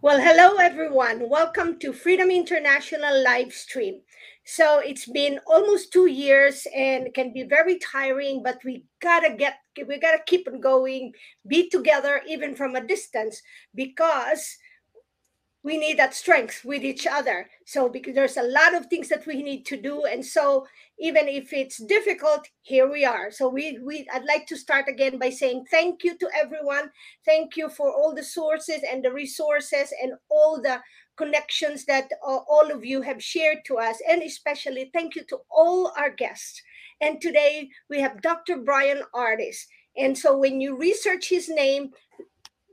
Well, hello everyone. Welcome to Freedom International live stream. So it's been almost two years and can be very tiring, but we gotta get we gotta keep on going, be together even from a distance because we need that strength with each other. So because there's a lot of things that we need to do. And so even if it's difficult here we are. So we we i'd like to start again by saying thank you to everyone. Thank you for all the sources and the resources and all the connections that uh, all of you have shared to us. And especially thank you to all our guests. And today we have dr brian ardis and so when you research his name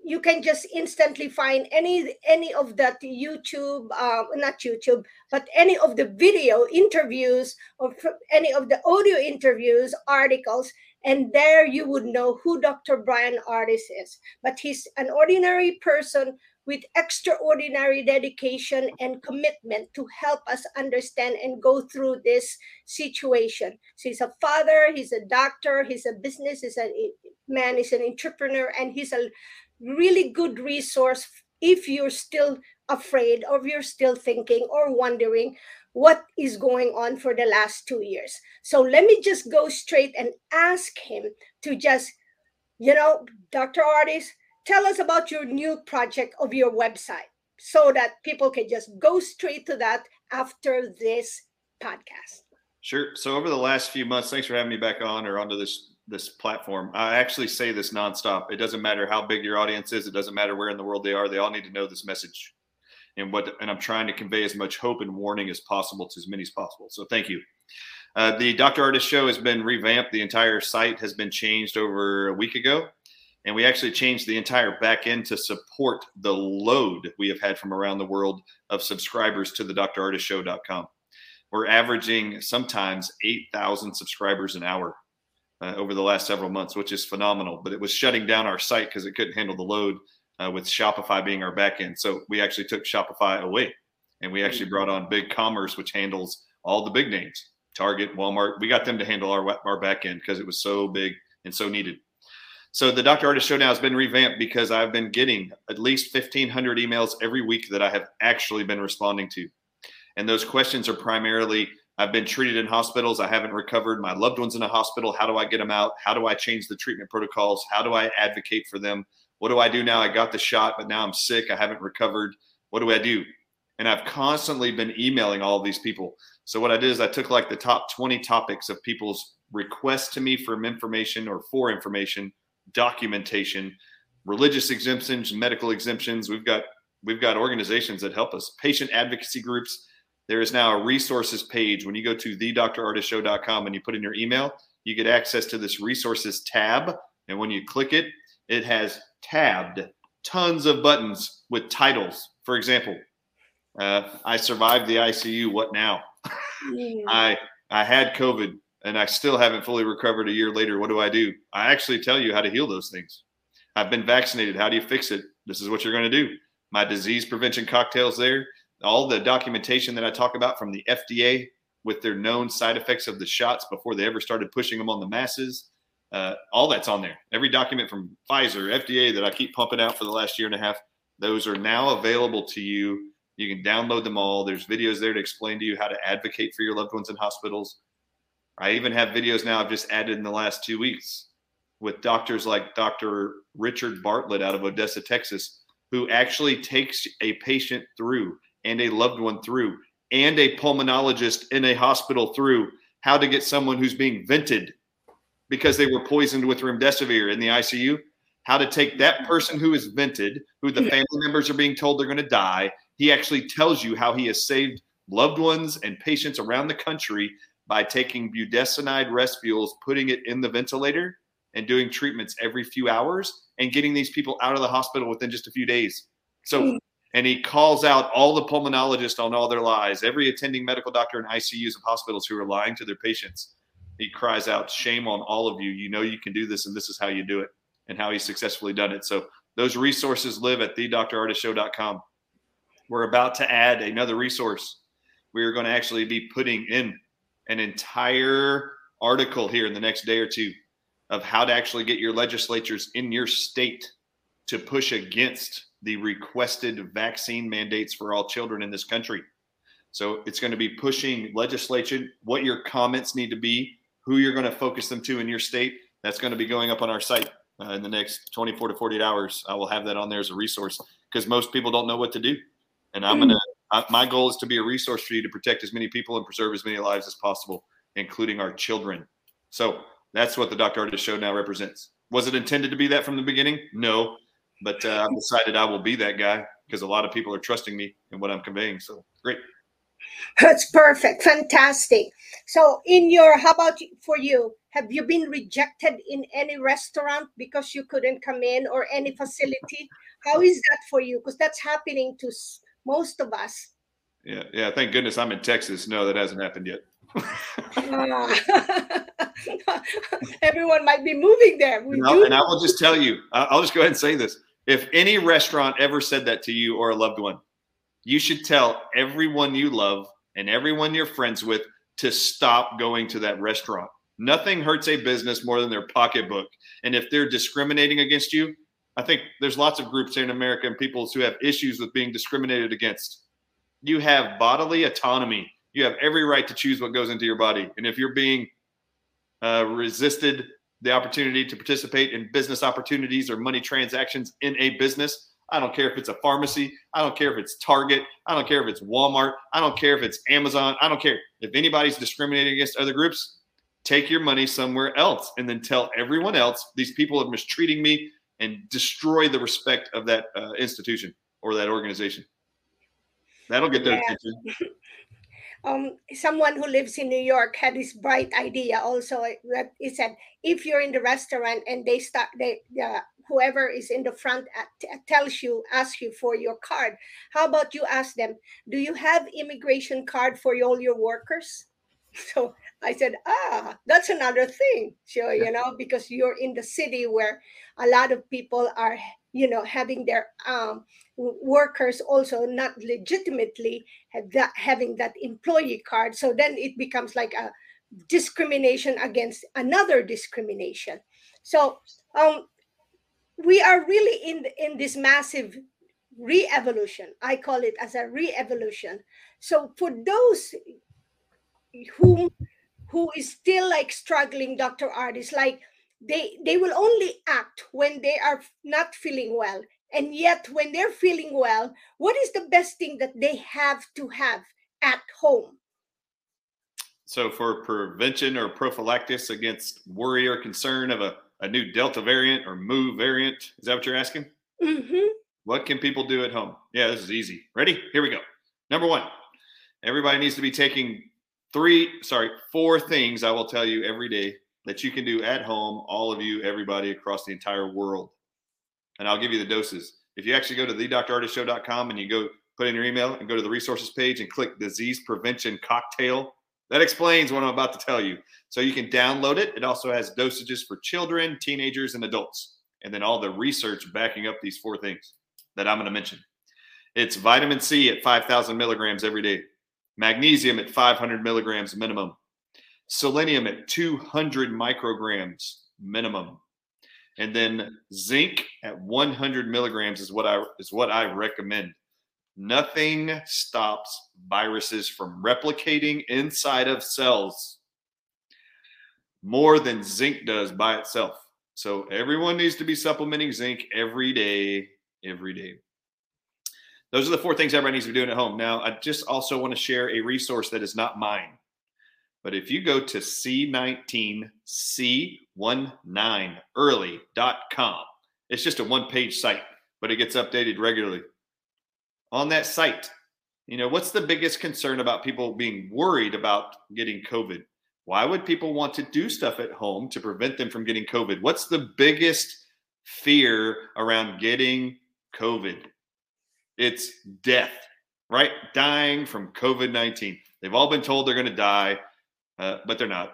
you can just instantly find any any of that youtube uh, not youtube but any of the video interviews or any of the audio interviews articles and there you would know who dr brian ardis is but he's an ordinary person with extraordinary dedication and commitment to help us understand and go through this situation. So he's a father, he's a doctor, he's a business, he's a man, he's an entrepreneur, and he's a really good resource if you're still afraid or you're still thinking or wondering what is going on for the last two years. So let me just go straight and ask him to just, you know, Dr. Ardis, tell us about your new project of your website so that people can just go straight to that after this podcast. Sure. So over the last few months, thanks for having me back on or onto this this platform. I actually say this nonstop. It doesn't matter how big your audience is. It doesn't matter where in the world they are. They all need to know this message. And what and I'm trying to convey as much hope and warning as possible to as many as possible. So thank you. Uh, the Dr. Ardis show has been revamped. The entire site has been changed over a week ago. And we actually changed the entire back end to support the load we have had from around the world of subscribers to the drardisshow.com. We're averaging sometimes 8,000 subscribers an hour uh, over the last several months, which is phenomenal. But it was shutting down our site because it couldn't handle the load uh, with Shopify being our backend. So we actually took Shopify away and we actually brought on Big Commerce, which handles all the big names Target, Walmart. We got them to handle our, our backend because it was so big and so needed. So the Dr. Ardis Show now has been revamped because I've been getting at least 1,500 emails every week that I have actually been responding to. And those questions are primarily I've been treated in hospitals. I haven't recovered. My loved ones in a hospital. How do I get them out? How do I change the treatment protocols? How do I advocate for them? What do I do now? I got the shot, but now I'm sick. I haven't recovered. What do I do? And I've constantly been emailing all these people. So what I did is I took like the top 20 topics of people's requests to me for information or for information, documentation, religious exemptions, medical exemptions. We've got we've got organizations that help us, patient advocacy groups there is now a resources page. When you go to thedrardisshow.com and you put in your email, you get access to this resources tab. And when you click it, it has tabbed tons of buttons with titles. For example, uh, I survived the ICU. What now? I I had COVID and I still haven't fully recovered a year later. What do I do? I actually tell you how to heal those things. I've been vaccinated. How do you fix it? This is what you're going to do. My disease prevention cocktails there all the documentation that I talk about from the FDA with their known side effects of the shots before they ever started pushing them on the masses. Uh, all that's on there. Every document from Pfizer, FDA that I keep pumping out for the last year and a half, those are now available to you. You can download them all. There's videos there to explain to you how to advocate for your loved ones in hospitals. I even have videos now I've just added in the last two weeks with doctors like Dr. Richard Bartlett out of Odessa, Texas, who actually takes a patient through and a loved one through, and a pulmonologist in a hospital through how to get someone who's being vented because they were poisoned with remdesivir in the ICU, how to take that person who is vented, who the family members are being told they're going to die. He actually tells you how he has saved loved ones and patients around the country by taking budesonide respules, putting it in the ventilator, and doing treatments every few hours and getting these people out of the hospital within just a few days. So and he calls out all the pulmonologists on all their lies, every attending medical doctor in ICUs of hospitals who are lying to their patients. He cries out, Shame on all of you. You know you can do this, and this is how you do it, and how he's successfully done it. So those resources live at thedrardisshow.com. We're about to add another resource. We are going to actually be putting in an entire article here in the next day or two of how to actually get your legislatures in your state to push against the requested vaccine mandates for all children in this country. So it's going to be pushing legislation, what your comments need to be, who you're going to focus them to in your state. That's going to be going up on our site uh, in the next 24 to 48 hours. I will have that on there as a resource because most people don't know what to do. And I'm going to, my goal is to be a resource for you to protect as many people and preserve as many lives as possible, including our children. So that's what the Dr. Ardis Show now represents. Was it intended to be that from the beginning? No, but uh, I've decided I will be that guy because a lot of people are trusting me in what I'm conveying. So great. That's perfect. Fantastic. So, in your, how about for you? Have you been rejected in any restaurant because you couldn't come in or any facility? How is that for you? Because that's happening to most of us. Yeah, yeah. Thank goodness I'm in Texas. No, that hasn't happened yet. Everyone might be moving there. We no, and I will just tell you, I'll just go ahead and say this. If any restaurant ever said that to you or a loved one, you should tell everyone you love and everyone you're friends with to stop going to that restaurant. Nothing hurts a business more than their pocketbook. And if they're discriminating against you, I think there's lots of groups in America and people who have issues with being discriminated against. You have bodily autonomy. You have every right to choose what goes into your body. And if you're being uh, resisted the opportunity to participate in business opportunities or money transactions in a business, I don't care if it's a pharmacy. I don't care if it's Target. I don't care if it's Walmart. I don't care if it's Amazon. I don't care. If anybody's discriminating against other groups, take your money somewhere else and then tell everyone else these people are mistreating me and destroy the respect of that uh, institution or that organization. That'll get their yeah. attention. um, someone who lives in New York had this bright idea also that he said if you're in the restaurant and they start they uh, whoever is in the front at, tells you asks you for your card how about you ask them do you have immigration card for all your workers so I said, ah, that's another thing. So, you know, because you're in the city where a lot of people are, you know, having their um, workers also not legitimately that, having that employee card. So then it becomes like a discrimination against another discrimination. So um, we are really in in this massive re-evolution. I call it as a re-evolution. So for those whom who is still like struggling dr ardis like they they will only act when they are not feeling well. And yet when they're feeling well what is the best thing that they have to have at home? So for prevention or prophylaxis against worry or concern of a, a new delta variant or mu variant is that what you're asking? Mm-hmm. what can people do at home? Yeah this is easy. Ready? Here we go. Number one everybody needs to be taking three, sorry, four things I will tell you every day that you can do at home, all of you, everybody across the entire world. And I'll give you the doses. If you actually go to thedrardisshow.com and you go put in your email and go to the resources page and click disease prevention cocktail, that explains what I'm about to tell you. So you can download it. It also has dosages for children, teenagers, and adults, and then all the research backing up these four things that I'm going to mention. It's vitamin C at 5,000 milligrams every day magnesium at 500 milligrams minimum, selenium at 200 micrograms minimum, and then zinc at 100 milligrams is what I is what I recommend. Nothing stops viruses from replicating inside of cells more than zinc does by itself. So everyone needs to be supplementing zinc every day, every day. Those are the four things everybody needs to be doing at home. Now, I just also want to share a resource that is not mine. But if you go to C19C19early.com, it's just a one page site, but it gets updated regularly. On that site, you know, what's the biggest concern about people being worried about getting COVID? Why would people want to do stuff at home to prevent them from getting COVID? What's the biggest fear around getting COVID? It's death, right? Dying from COVID 19. They've all been told they're going to die, uh, but they're not.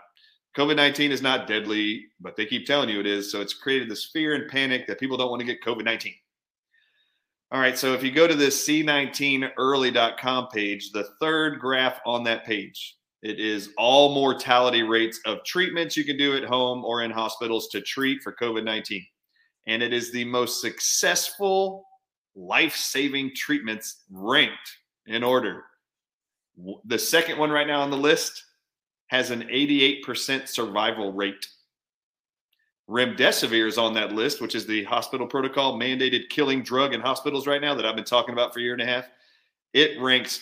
COVID 19 is not deadly, but they keep telling you it is. So it's created this fear and panic that people don't want to get COVID 19. All right, so if you go to this C19early.com page, the third graph on that page, it is all mortality rates of treatments you can do at home or in hospitals to treat for COVID 19. And it is the most successful life saving treatments ranked in order. The second one right now on the list has an 88% survival rate. Remdesivir is on that list, which is the hospital protocol mandated killing drug in hospitals right now that I've been talking about for a year and a half. It ranks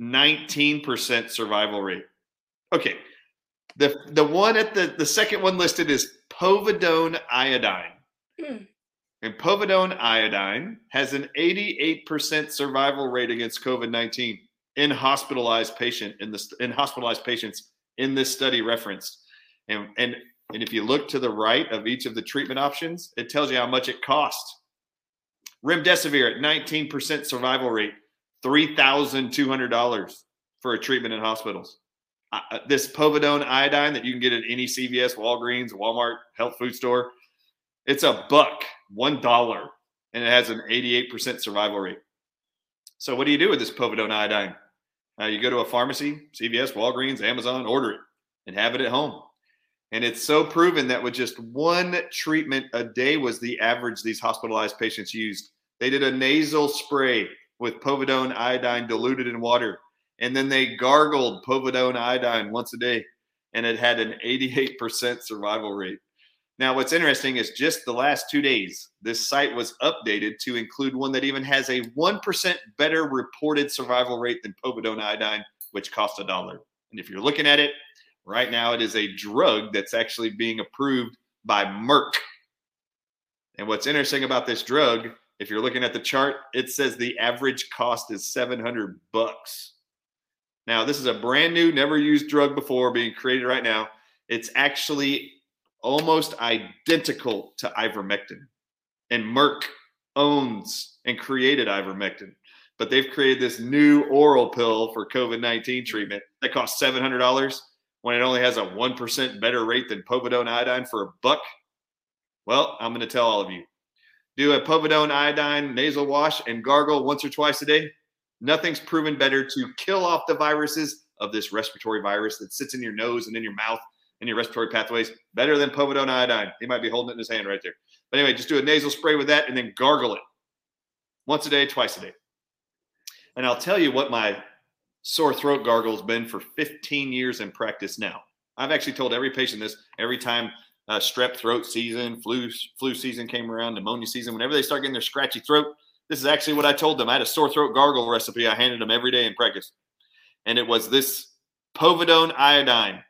19% survival rate. Okay. The the one at the the second one listed is povidone iodine. Mm. And povidone iodine has an 88% survival rate against COVID-19 in hospitalized patient in the in hospitalized patients in this study referenced. And and and if you look to the right of each of the treatment options, it tells you how much it costs. Remdesivir at 19% survival rate, $3,200 for a treatment in hospitals. Uh, this povidone iodine that you can get at any CVS, Walgreens, Walmart, health food store, it's a buck, one dollar, and it has an 88% survival rate. So what do you do with this povidone iodine? Uh, you go to a pharmacy, CVS, Walgreens, Amazon, order it, and have it at home. And it's so proven that with just one treatment a day was the average these hospitalized patients used. They did a nasal spray with povidone iodine diluted in water, and then they gargled povidone iodine once a day, and it had an 88% survival rate. Now, what's interesting is just the last two days, this site was updated to include one that even has a 1% better reported survival rate than povidone iodine, which costs a dollar. And if you're looking at it, Right now, it is a drug that's actually being approved by Merck. And what's interesting about this drug, if you're looking at the chart, it says the average cost is 700 bucks. Now, this is a brand new, never used drug before being created right now. It's actually almost identical to ivermectin. And Merck owns and created ivermectin. But they've created this new oral pill for COVID 19 treatment that costs $700 when it only has a 1% better rate than povidone iodine for a buck? Well, I'm going to tell all of you. Do a povidone iodine nasal wash and gargle once or twice a day. Nothing's proven better to kill off the viruses of this respiratory virus that sits in your nose and in your mouth and your respiratory pathways better than povidone iodine. He might be holding it in his hand right there. But anyway, just do a nasal spray with that and then gargle it once a day, twice a day. And I'll tell you what my sore throat gargle's been for 15 years in practice now. I've actually told every patient this every time uh, strep throat season, flu flu season came around, pneumonia season, whenever they start getting their scratchy throat, this is actually what I told them. I had a sore throat gargle recipe I handed them every day in practice. And it was this povidone iodine,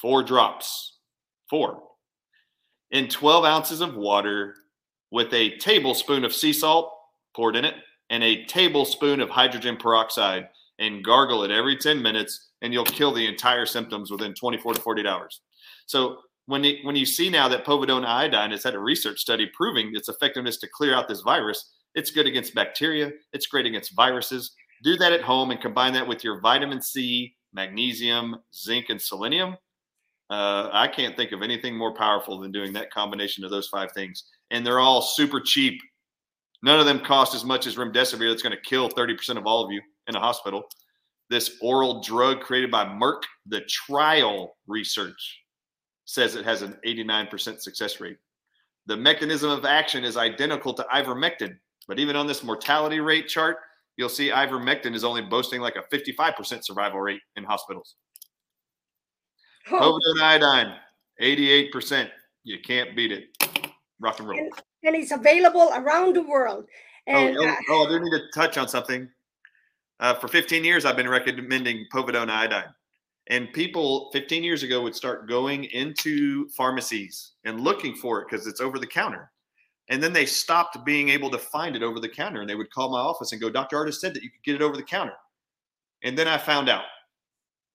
four drops, four, in 12 ounces of water with a tablespoon of sea salt poured in it and a tablespoon of hydrogen peroxide and gargle it every 10 minutes and you'll kill the entire symptoms within 24 to 48 hours. So when when you see now that povidone iodine has had a research study proving its effectiveness to clear out this virus, it's good against bacteria, it's great against viruses. Do that at home and combine that with your vitamin C, magnesium, zinc, and selenium. Uh, I can't think of anything more powerful than doing that combination of those five things. And they're all super cheap. None of them cost as much as remdesivir that's going to kill 30% of all of you in a hospital. This oral drug created by Merck, the trial research says it has an 89% success rate. The mechanism of action is identical to ivermectin, but even on this mortality rate chart, you'll see ivermectin is only boasting like a 55% survival rate in hospitals. Oh. COVID iodine, 88%. You can't beat it. Rock and roll. And, and it's available around the world. Oh, and, oh, oh, oh, I do need to touch on something. Uh, for 15 years, I've been recommending povidone iodine. And people 15 years ago would start going into pharmacies and looking for it because it's over the counter. And then they stopped being able to find it over the counter. And they would call my office and go, Dr. Ardis said that you could get it over the counter. And then I found out,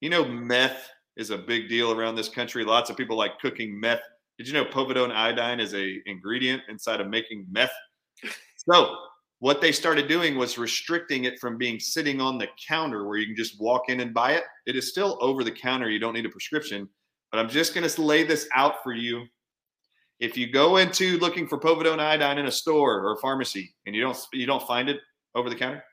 you know, meth is a big deal around this country. Lots of people like cooking meth. Did you know povidone iodine is a ingredient inside of making meth? So what they started doing was restricting it from being sitting on the counter where you can just walk in and buy it. It is still over the counter. You don't need a prescription, but I'm just going to lay this out for you. If you go into looking for povidone iodine in a store or a pharmacy and you don't you don't find it over the counter,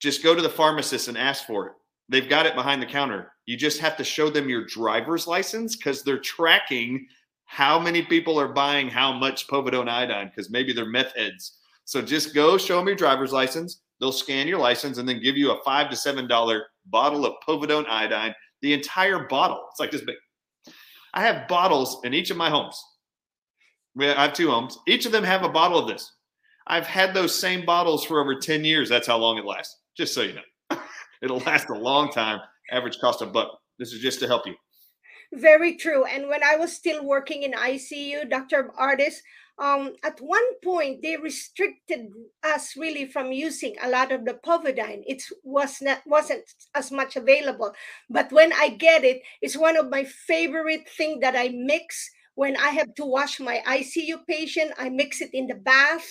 just go to the pharmacist and ask for it. They've got it behind the counter. You just have to show them your driver's license because they're tracking how many people are buying how much povidone iodine because maybe they're meth heads So just go show them your driver's license. They'll scan your license and then give you a five to seven dollar bottle of povidone iodine. The entire bottle. It's like this big. I have bottles in each of my homes. I have two homes. Each of them have a bottle of this. I've had those same bottles for over 10 years. That's how long it lasts. Just so you know. It'll last a long time. Average cost a buck. This is just to help you. Very true. And when I was still working in ICU, Dr. Ardis, um, at one point they restricted us really from using a lot of the povidone. It was not wasn't as much available. But when I get it, it's one of my favorite thing that I mix when I have to wash my ICU patient. I mix it in the bath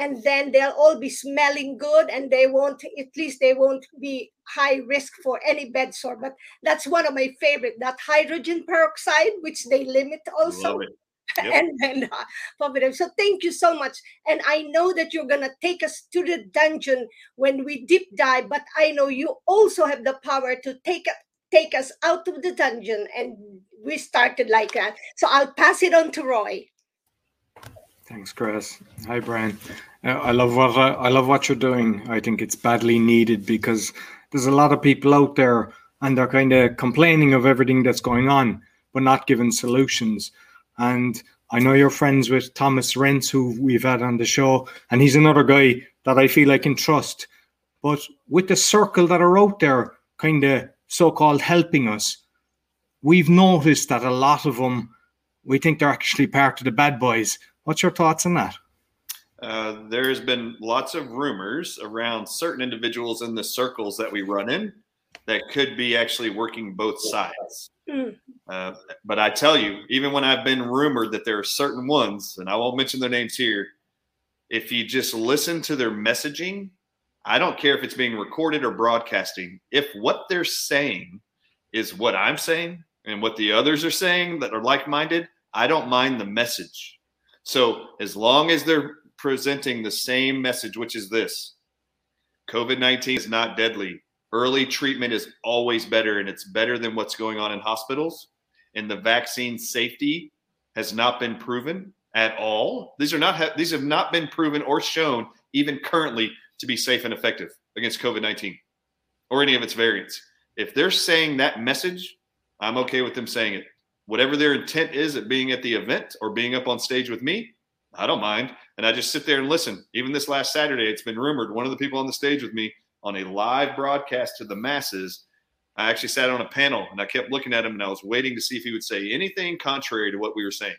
and then they'll all be smelling good and they won't at least they won't be high risk for any bed sore. But that's one of my favorite that hydrogen peroxide which they limit also. Yep. and then uh, so thank you so much. And i know that you're going to take us to the dungeon when we deep dive but i know you also have the power to take take us out of the dungeon and we started like that. So i'll pass it on to roy Thanks, Chris. Hi, Brian. Uh, I love what I love what you're doing. I think it's badly needed because there's a lot of people out there and they're kind of complaining of everything that's going on, but not given solutions. And I know you're friends with Thomas Renz, who we've had on the show, and he's another guy that I feel I can trust. But with the circle that are out there, kind of so-called helping us, we've noticed that a lot of them, we think they're actually part of the bad boys What's your thoughts on that? Uh, there's been lots of rumors around certain individuals in the circles that we run in that could be actually working both sides. Hmm. Uh, but I tell you, even when I've been rumored that there are certain ones, and I won't mention their names here, if you just listen to their messaging, I don't care if it's being recorded or broadcasting, if what they're saying is what I'm saying and what the others are saying that are like minded, I don't mind the message. So as long as they're presenting the same message, which is this COVID 19 is not deadly. Early treatment is always better, and it's better than what's going on in hospitals. And the vaccine safety has not been proven at all. These are not these have not been proven or shown even currently to be safe and effective against COVID-19 or any of its variants. If they're saying that message, I'm okay with them saying it whatever their intent is at being at the event or being up on stage with me, I don't mind. And I just sit there and listen. Even this last Saturday, it's been rumored one of the people on the stage with me on a live broadcast to the masses. I actually sat on a panel and I kept looking at him and I was waiting to see if he would say anything contrary to what we were saying.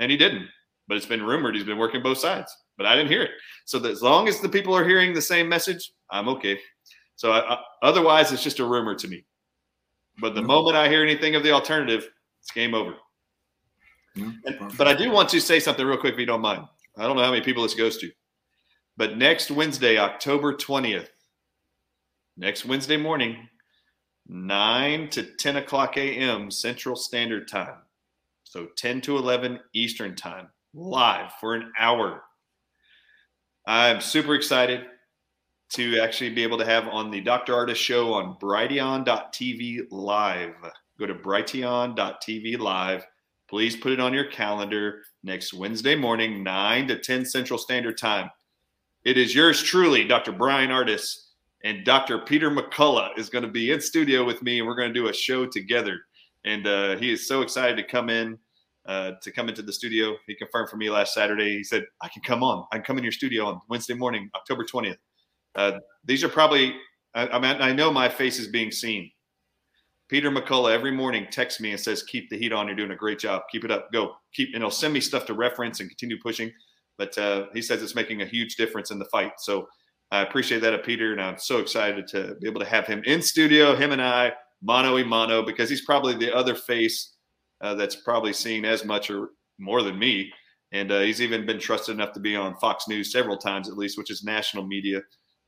And he didn't. But it's been rumored he's been working both sides. But I didn't hear it. So as long as the people are hearing the same message, I'm okay. So I, I, otherwise, it's just a rumor to me. But the mm-hmm. moment I hear anything of the alternative, it's game over. and, but I do want to say something real quick, if you don't mind. I don't know how many people this goes to, but next Wednesday, October 20th, next Wednesday morning, 9 to 10 o'clock a.m. Central Standard Time. So 10 to 11 Eastern Time, live for an hour. I'm super excited to actually be able to have on the Dr. Ardis show on Brighteon.tv live. Go to brighteon.tv live. Please put it on your calendar next Wednesday morning, 9 to 10 Central Standard Time. It is yours truly, Dr. Brian Ardis, and Dr. Peter McCullough is going to be in studio with me, and we're going to do a show together. And uh, he is so excited to come in, uh, to come into the studio. He confirmed for me last Saturday. He said, I can come on. I can come in your studio on Wednesday morning, October 20th. Uh, these are probably, I, I, mean, I know my face is being seen Peter McCullough every morning texts me and says, "Keep the heat on. You're doing a great job. Keep it up. Go. Keep." And he'll send me stuff to reference and continue pushing. But uh, he says it's making a huge difference in the fight. So I appreciate that of Peter, and I'm so excited to be able to have him in studio, him and I, mano a mano, because he's probably the other face uh, that's probably seen as much or more than me. And uh, he's even been trusted enough to be on Fox News several times, at least, which is national media.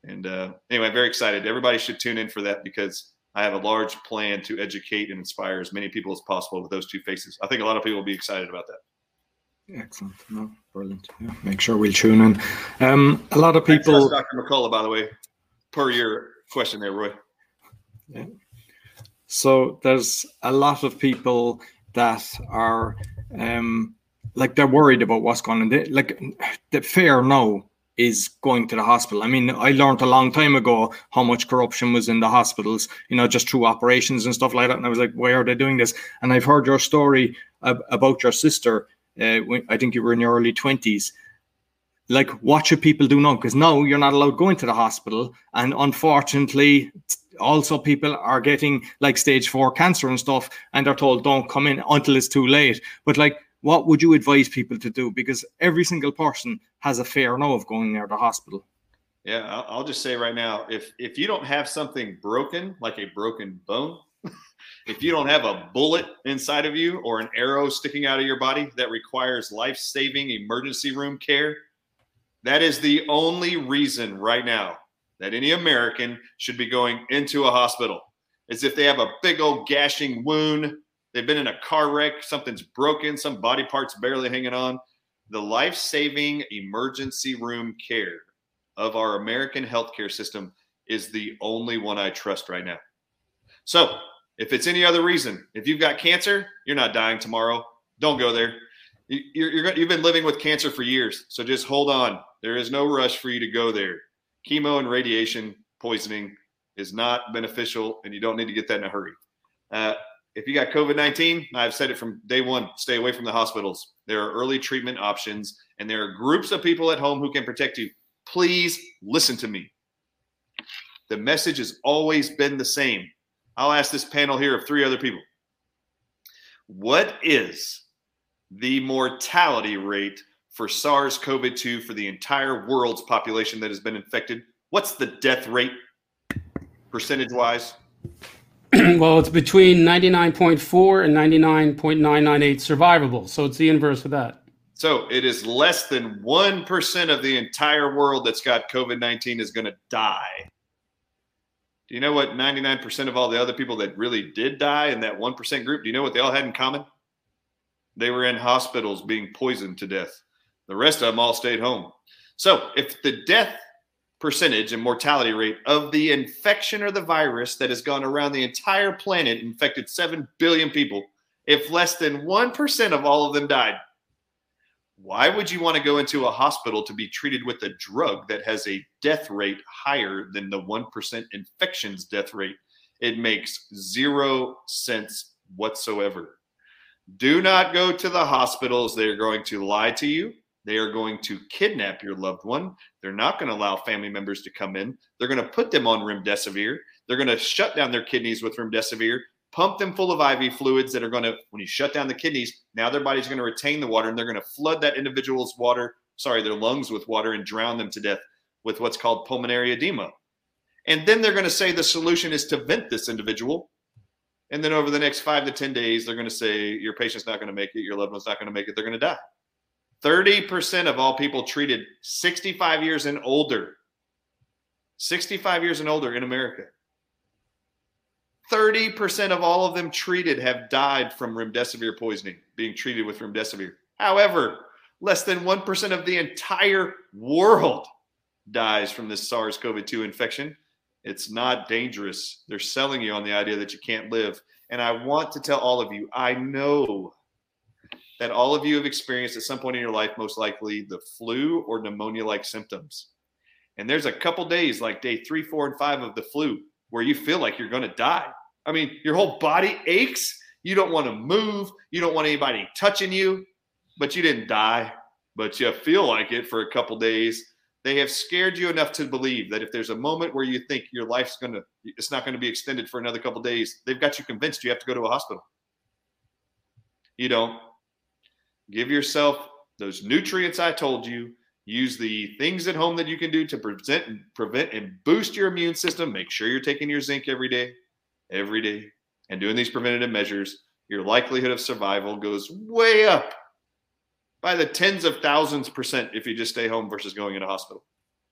And uh, anyway, very excited. Everybody should tune in for that because I have a large plan to educate and inspire as many people as possible with those two faces. I think a lot of people will be excited about that. Excellent. No, brilliant. Yeah, make sure we'll tune in. Um, a lot of people. Dr. McCullough, by the way, per your question there, Roy. Yeah. So there's a lot of people that are um, like they're worried about what's going on. They, like the fair no, is going to the hospital. I mean, I learned a long time ago how much corruption was in the hospitals, you know, just through operations and stuff like that. And I was like, why are they doing this? And I've heard your story ab- about your sister. Uh, when, I think you were in your early 20s. Like, what should people do now? Because now you're not allowed going to the hospital. And unfortunately, also people are getting like stage four cancer and stuff, and they're told, don't come in until it's too late. But like, what would you advise people to do? Because every single person has a fear now of going near the hospital. Yeah, I'll just say right now, if if you don't have something broken, like a broken bone, if you don't have a bullet inside of you or an arrow sticking out of your body that requires life-saving emergency room care, that is the only reason right now that any American should be going into a hospital. Is if they have a big old gashing wound They've been in a car wreck, something's broken, some body parts barely hanging on. The life saving emergency room care of our American healthcare system is the only one I trust right now. So, if it's any other reason, if you've got cancer, you're not dying tomorrow. Don't go there. You're, you've been living with cancer for years. So just hold on. There is no rush for you to go there. Chemo and radiation poisoning is not beneficial, and you don't need to get that in a hurry. Uh, if you got COVID 19, I've said it from day one stay away from the hospitals. There are early treatment options, and there are groups of people at home who can protect you. Please listen to me. The message has always been the same. I'll ask this panel here of three other people. What is the mortality rate for SARS CoV 2 for the entire world's population that has been infected? What's the death rate percentage wise? well, it's between 99.4 and 99.998 survivable. So it's the inverse of that. So it is less than 1% of the entire world that's got COVID 19 is going to die. Do you know what 99% of all the other people that really did die in that 1% group, do you know what they all had in common? They were in hospitals being poisoned to death. The rest of them all stayed home. So if the death percentage and mortality rate of the infection or the virus that has gone around the entire planet, infected 7 billion people, if less than 1% of all of them died, why would you want to go into a hospital to be treated with a drug that has a death rate higher than the 1% infections death rate? It makes zero sense whatsoever. Do not go to the hospitals. They're going to lie to you. They are going to kidnap your loved one. They're not going to allow family members to come in. They're going to put them on remdesivir. They're going to shut down their kidneys with remdesivir, pump them full of IV fluids that are going to, when you shut down the kidneys, now their body's going to retain the water and they're going to flood that individual's water, sorry, their lungs with water and drown them to death with what's called pulmonary edema. And then they're going to say the solution is to vent this individual. And then over the next five to 10 days, they're going to say your patient's not going to make it, your loved one's not going to make it, they're going to die. 30% of all people treated 65 years and older. 65 years and older in America. 30% of all of them treated have died from remdesivir poisoning, being treated with remdesivir. However, less than 1% of the entire world dies from this SARS CoV 2 infection. It's not dangerous. They're selling you on the idea that you can't live. And I want to tell all of you I know that all of you have experienced at some point in your life, most likely the flu or pneumonia like symptoms. And there's a couple days, like day three, four, and five of the flu, where you feel like you're going to die. I mean, your whole body aches. You don't want to move. You don't want anybody touching you, but you didn't die, but you feel like it for a couple days. They have scared you enough to believe that if there's a moment where you think your life's going to, it's not going to be extended for another couple days, they've got you convinced you have to go to a hospital. You don't Give yourself those nutrients I told you. Use the things at home that you can do to prevent and prevent and boost your immune system. Make sure you're taking your zinc every day, every day, and doing these preventative measures. Your likelihood of survival goes way up by the tens of thousands percent if you just stay home versus going into hospital.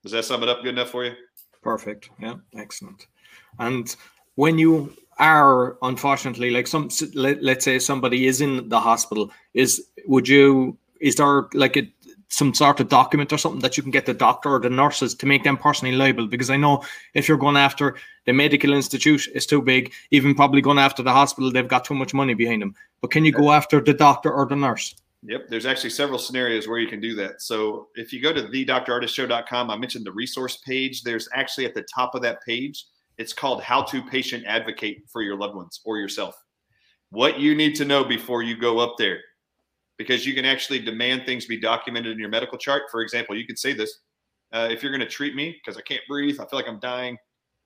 Does that sum it up good enough for you? Perfect. Yeah, excellent. And when you are unfortunately like some let, let's say somebody is in the hospital is would you is there like a some sort of document or something that you can get the doctor or the nurses to make them personally liable? Because i know if you're going after the medical institute is too big. Even probably going after the hospital they've got too much money behind them. But can you go after the doctor or the nurse? Yep, there's actually several scenarios where you can do that. So if you go to thedrardisshow.com, I mentioned the resource page. There's actually at the top of that page, it's called How to Patient Advocate for Your Loved Ones or Yourself. What you need to know before you go up there, because you can actually demand things be documented in your medical chart. For example, you could say this uh, if you're going to treat me because I can't breathe, I feel like I'm dying,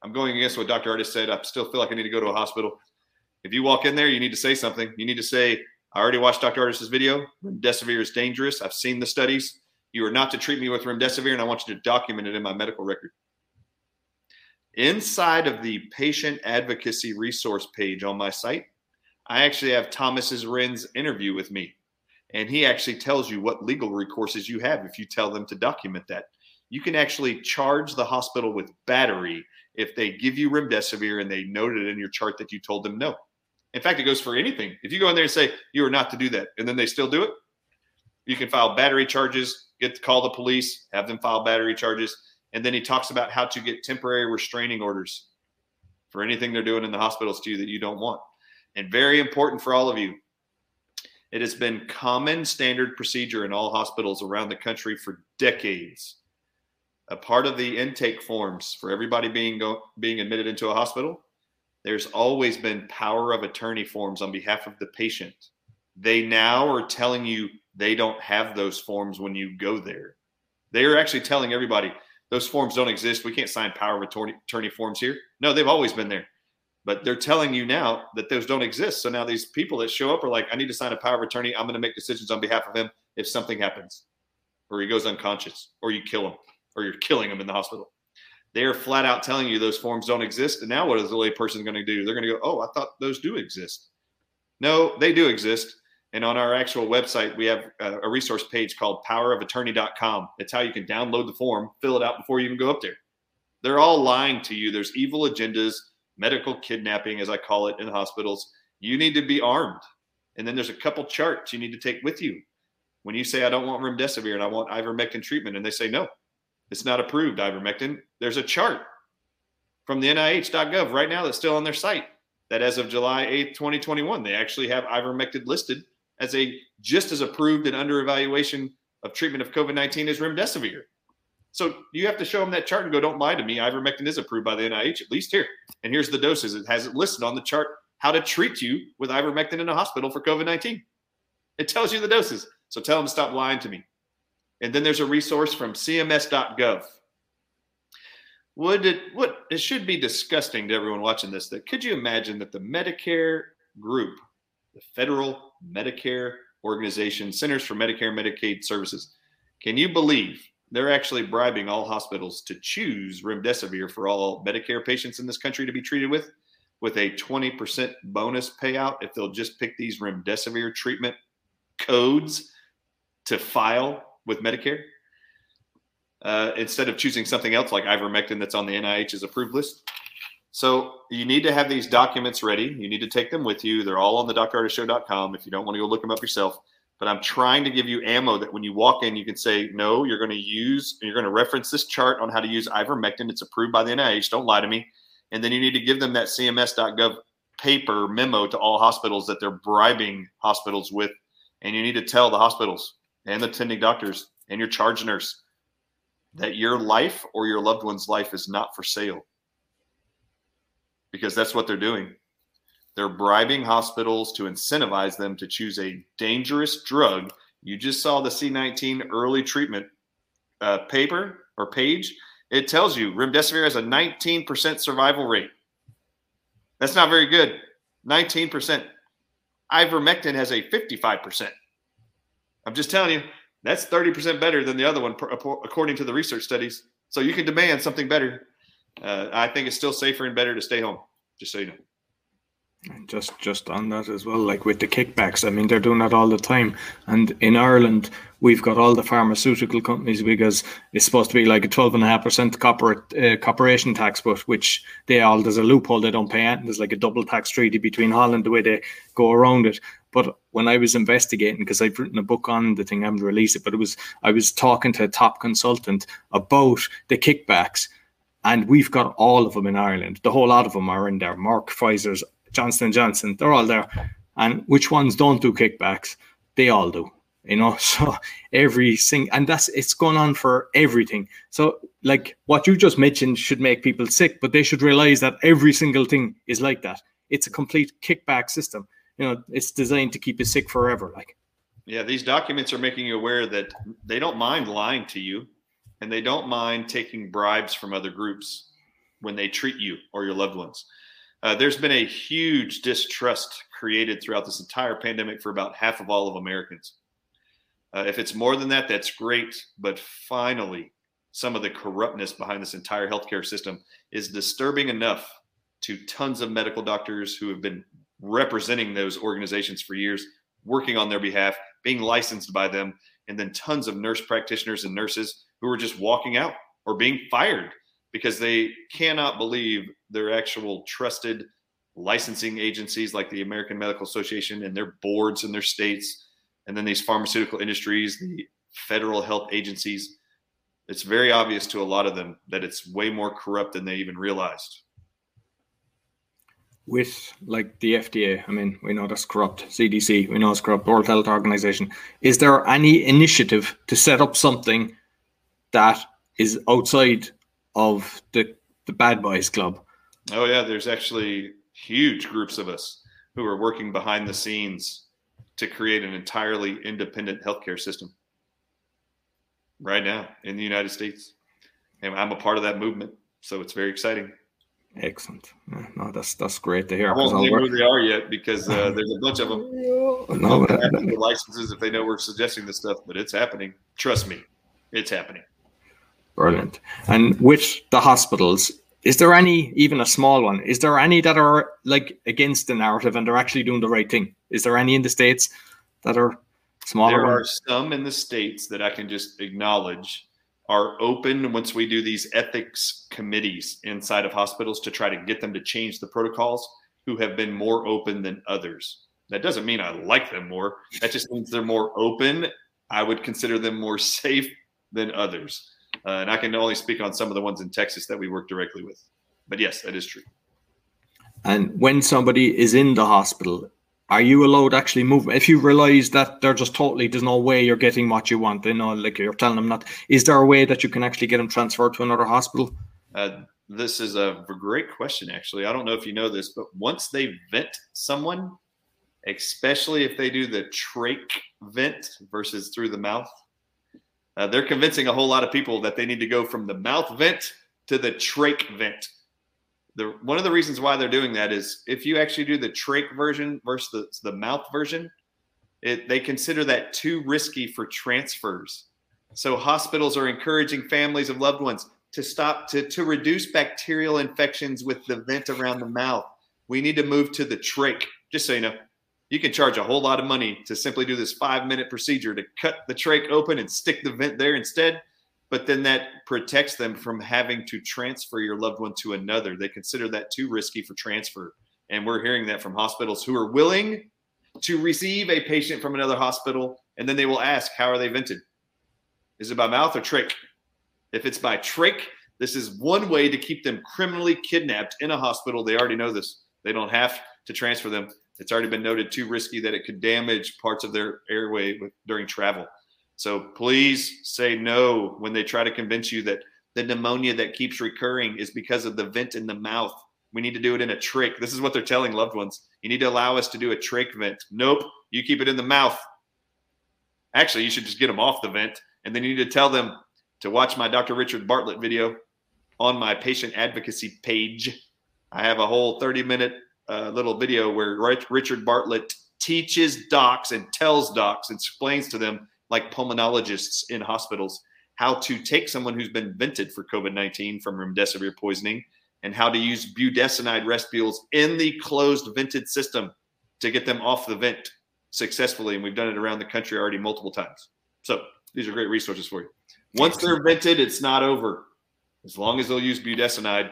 I'm going against what Dr. Ardis said, I still feel like I need to go to a hospital. If you walk in there, you need to say something. You need to say, I already watched Dr. Ardis's video. Remdesivir is dangerous. I've seen the studies. You are not to treat me with remdesivir, and I want you to document it in my medical record. Inside of the patient advocacy resource page on my site, I actually have Thomas's Renz's interview with me. And he actually tells you what legal recourses you have if you tell them to document that. You can actually charge the hospital with battery if they give you remdesivir and they noted in your chart that you told them no. In fact, it goes for anything. If you go in there and say you are not to do that, and then they still do it, you can file battery charges, get to call the police, have them file battery charges, and then he talks about how to get temporary restraining orders for anything they're doing in the hospitals to you that you don't want. And very important for all of you, it has been common standard procedure in all hospitals around the country for decades. A part of the intake forms for everybody being go, being admitted into a hospital there's always been power of attorney forms on behalf of the patient. They now are telling you they don't have those forms when you go there. They are actually telling everybody those forms don't exist. We can't sign power of attorney, forms here. No, they've always been there. But they're telling you now that those don't exist. So now these people that show up are like, I need to sign a power of attorney. I'm going to make decisions on behalf of him if something happens, or he goes unconscious, or you kill him, or you're killing him in the hospital they're flat out telling you those forms don't exist. And now what is the lay person going to do? They're going to go, oh, I thought those do exist. No, they do exist. And on our actual website, we have a resource page called powerofattorney.com. It's how you can download the form, fill it out before you even go up there. They're all lying to you. There's evil agendas, medical kidnapping, as I call it in hospitals. You need to be armed. And then there's a couple charts you need to take with you. When you say, I don't want remdesivir and I want ivermectin treatment, and they say, no, it's not approved, ivermectin. There's a chart from the NIH.gov right now that's still on their site that as of July 8th, 2021, they actually have ivermectin listed as a just as approved and under evaluation of treatment of COVID 19 as remdesivir. So you have to show them that chart and go, don't lie to me. Ivermectin is approved by the NIH, at least here. And here's the doses. It has it listed on the chart how to treat you with ivermectin in a hospital for COVID 19. It tells you the doses. So tell them to stop lying to me. And then there's a resource from cms.gov. Would it what it should be disgusting to everyone watching this that could you imagine that the Medicare group, the federal Medicare organization, Centers for Medicare and Medicaid Services, can you believe they're actually bribing all hospitals to choose remdesivir for all Medicare patients in this country to be treated with, with a 20% bonus payout if they'll just pick these remdesivir treatment codes to file with Medicare uh, instead of choosing something else like ivermectin that's on the NIH's approved list. So you need to have these documents ready. You need to take them with you. They're all on the drardisshow.com if you don't want to go look them up yourself. But I'm trying to give you ammo that when you walk in, you can say, no, you're going to use, you're going to reference this chart on how to use ivermectin. It's approved by the NIH. Don't lie to me. And then you need to give them that CMS.gov paper memo to all hospitals that they're bribing hospitals with. And you need to tell the hospitals and the attending doctors and your charge nurse that your life or your loved one's life is not for sale because that's what they're doing. They're bribing hospitals to incentivize them to choose a dangerous drug. You just saw the C19 early treatment uh, paper or page. It tells you remdesivir has a 19% survival rate. That's not very good. 19%. Ivermectin has a 55%. I'm just telling you, that's 30% better than the other one, according to the research studies. So you can demand something better. Uh, I think it's still safer and better to stay home, just so you know. Just just on that as well, like with the kickbacks, I mean they're doing that all the time. And in Ireland, we've got all the pharmaceutical companies because it's supposed to be like a twelve and a half percent corporate uh, corporation tax, but which they all there's a loophole they don't pay it. There's like a double tax treaty between Holland the way they go around it. But when I was investigating, because I've written a book on the thing, I haven't released it, but it was I was talking to a top consultant about the kickbacks, and we've got all of them in Ireland. The whole lot of them are in there. Merck Pfizer's, Johnson Johnson, they're all there. And which ones don't do kickbacks? They all do. you know so every single and that's it's going on for everything so like what you just mentioned should make people sick but they should realize that every single thing is like that it's a complete kickback system you know it's designed to keep you sick forever like yeah these documents are making you aware that they don't mind lying to you and they don't mind taking bribes from other groups when they treat you or your loved ones uh, there's been a huge distrust created throughout this entire pandemic for about half of all of americans uh, if it's more than that, that's great. But finally, some of the corruptness behind this entire healthcare system is disturbing enough to tons of medical doctors who have been representing those organizations for years, working on their behalf, being licensed by them, and then tons of nurse practitioners and nurses who are just walking out or being fired because they cannot believe their actual trusted licensing agencies like the American Medical Association and their boards in their states and then these pharmaceutical industries, the federal health agencies. It's very obvious to a lot of them that it's way more corrupt than they even realized. With like the FDA, I mean, we know that's corrupt. CDC, we know it's corrupt. World Health Organization. Is there any initiative to set up something that is outside of the the bad boys club? Oh yeah, there's actually huge groups of us who are working behind the scenes to create an entirely independent healthcare system right now in the United States. And I'm a part of that movement. So it's very exciting. Excellent. No, that's that's great to hear. I won't name who they are yet because uh, there's a bunch of them. no, but, the licenses if they know we're suggesting this stuff, but it's happening. Trust me, it's happening. Brilliant. And with the hospitals, is there any even a small one is there any that are like against the narrative and they're actually doing the right thing? Is there any in the states that are smaller there are some in the states that i can just acknowledge are open once we do these ethics committees inside of hospitals to try to get them to change the protocols who have been more open than others. That doesn't mean i like them more. That just means they're more open. I would consider them more safe than others uh, and I can only speak on some of the ones in Texas that we work directly with. But yes, that is true. And when somebody is in the hospital, are you allowed to actually move? If you realize that they're just totally, there's no way you're getting what you want, you know, like you're telling them not, is there a way that you can actually get them transferred to another hospital? Uh, this is a great question, actually. I don't know if you know this, but once they vent someone, especially if they do the trach vent versus through the mouth, uh, they're convincing a whole lot of people that they need to go from the mouth vent to the trach vent. The, one of the reasons why they're doing that is if you actually do the trach version versus the, the mouth version, it, they consider that too risky for transfers. So hospitals are encouraging families of loved ones to stop to, to reduce bacterial infections with the vent around the mouth. We need to move to the trach. Just so you know, you can charge a whole lot of money to simply do this five minute procedure to cut the trach open and stick the vent there instead. But then that protects them from having to transfer your loved one to another. They consider that too risky for transfer. And we're hearing that from hospitals who are willing to receive a patient from another hospital. And then they will ask, How are they vented? Is it by mouth or trach? If it's by trach, this is one way to keep them criminally kidnapped in a hospital. They already know this. They don't have to transfer them. It's already been noted too risky that it could damage parts of their airway with, during travel. So please say no when they try to convince you that the pneumonia that keeps recurring is because of the vent in the mouth. We need to do it in a trach. This is what they're telling loved ones. You need to allow us to do a trach vent. Nope, you keep it in the mouth. Actually, you should just get them off the vent. And then you need to tell them to watch my Dr. Richard Bartlett video on my patient advocacy page. I have a whole 30 minute uh, little video where Richard Bartlett teaches docs and tells docs and explains to them, like pulmonologists in hospitals, how to take someone who's been vented for COVID 19 from remdesivir poisoning and how to use budesonide respules in the closed vented system to get them off the vent successfully. And we've done it around the country already multiple times. So these are great resources for you. Once they're vented, it's not over. As long as they'll use budesonide,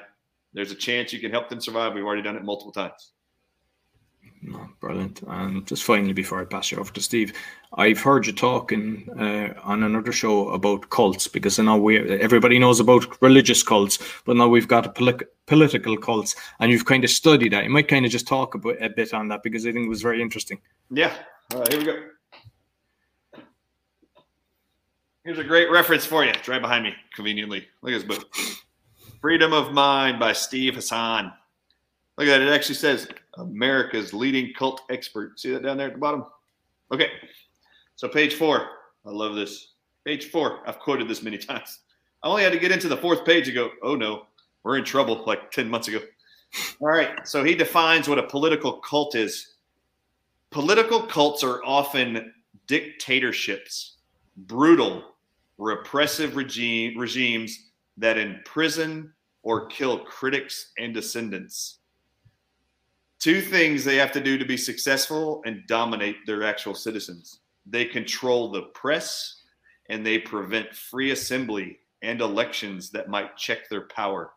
there's a chance you can help them survive. We've already done it multiple times. Brilliant. And just finally, before I pass you over to Steve, I've heard you talking uh, on another show about cults because I know we everybody knows about religious cults, but now we've got a political cults, and you've kind of studied that. You might kind of just talk about a bit on that because I think it was very interesting. Yeah. All right, here we go. Here's a great reference for you. It's right behind me, conveniently. Look at this book. Freedom of Mind by Steve Hassan. Look at that. It actually says America's leading cult expert. See that down there at the bottom? Okay. So page four. I love this. Page four. I've quoted this many times. I only had to get into the fourth page and go, oh no, we're in trouble like 10 months ago. All right. So he defines what a political cult is. Political cults are often dictatorships, brutal, repressive regime, regimes that imprison or kill critics and descendants. Two things they have to do to be successful and dominate their actual citizens they control the press and they prevent free assembly and elections that might check their power.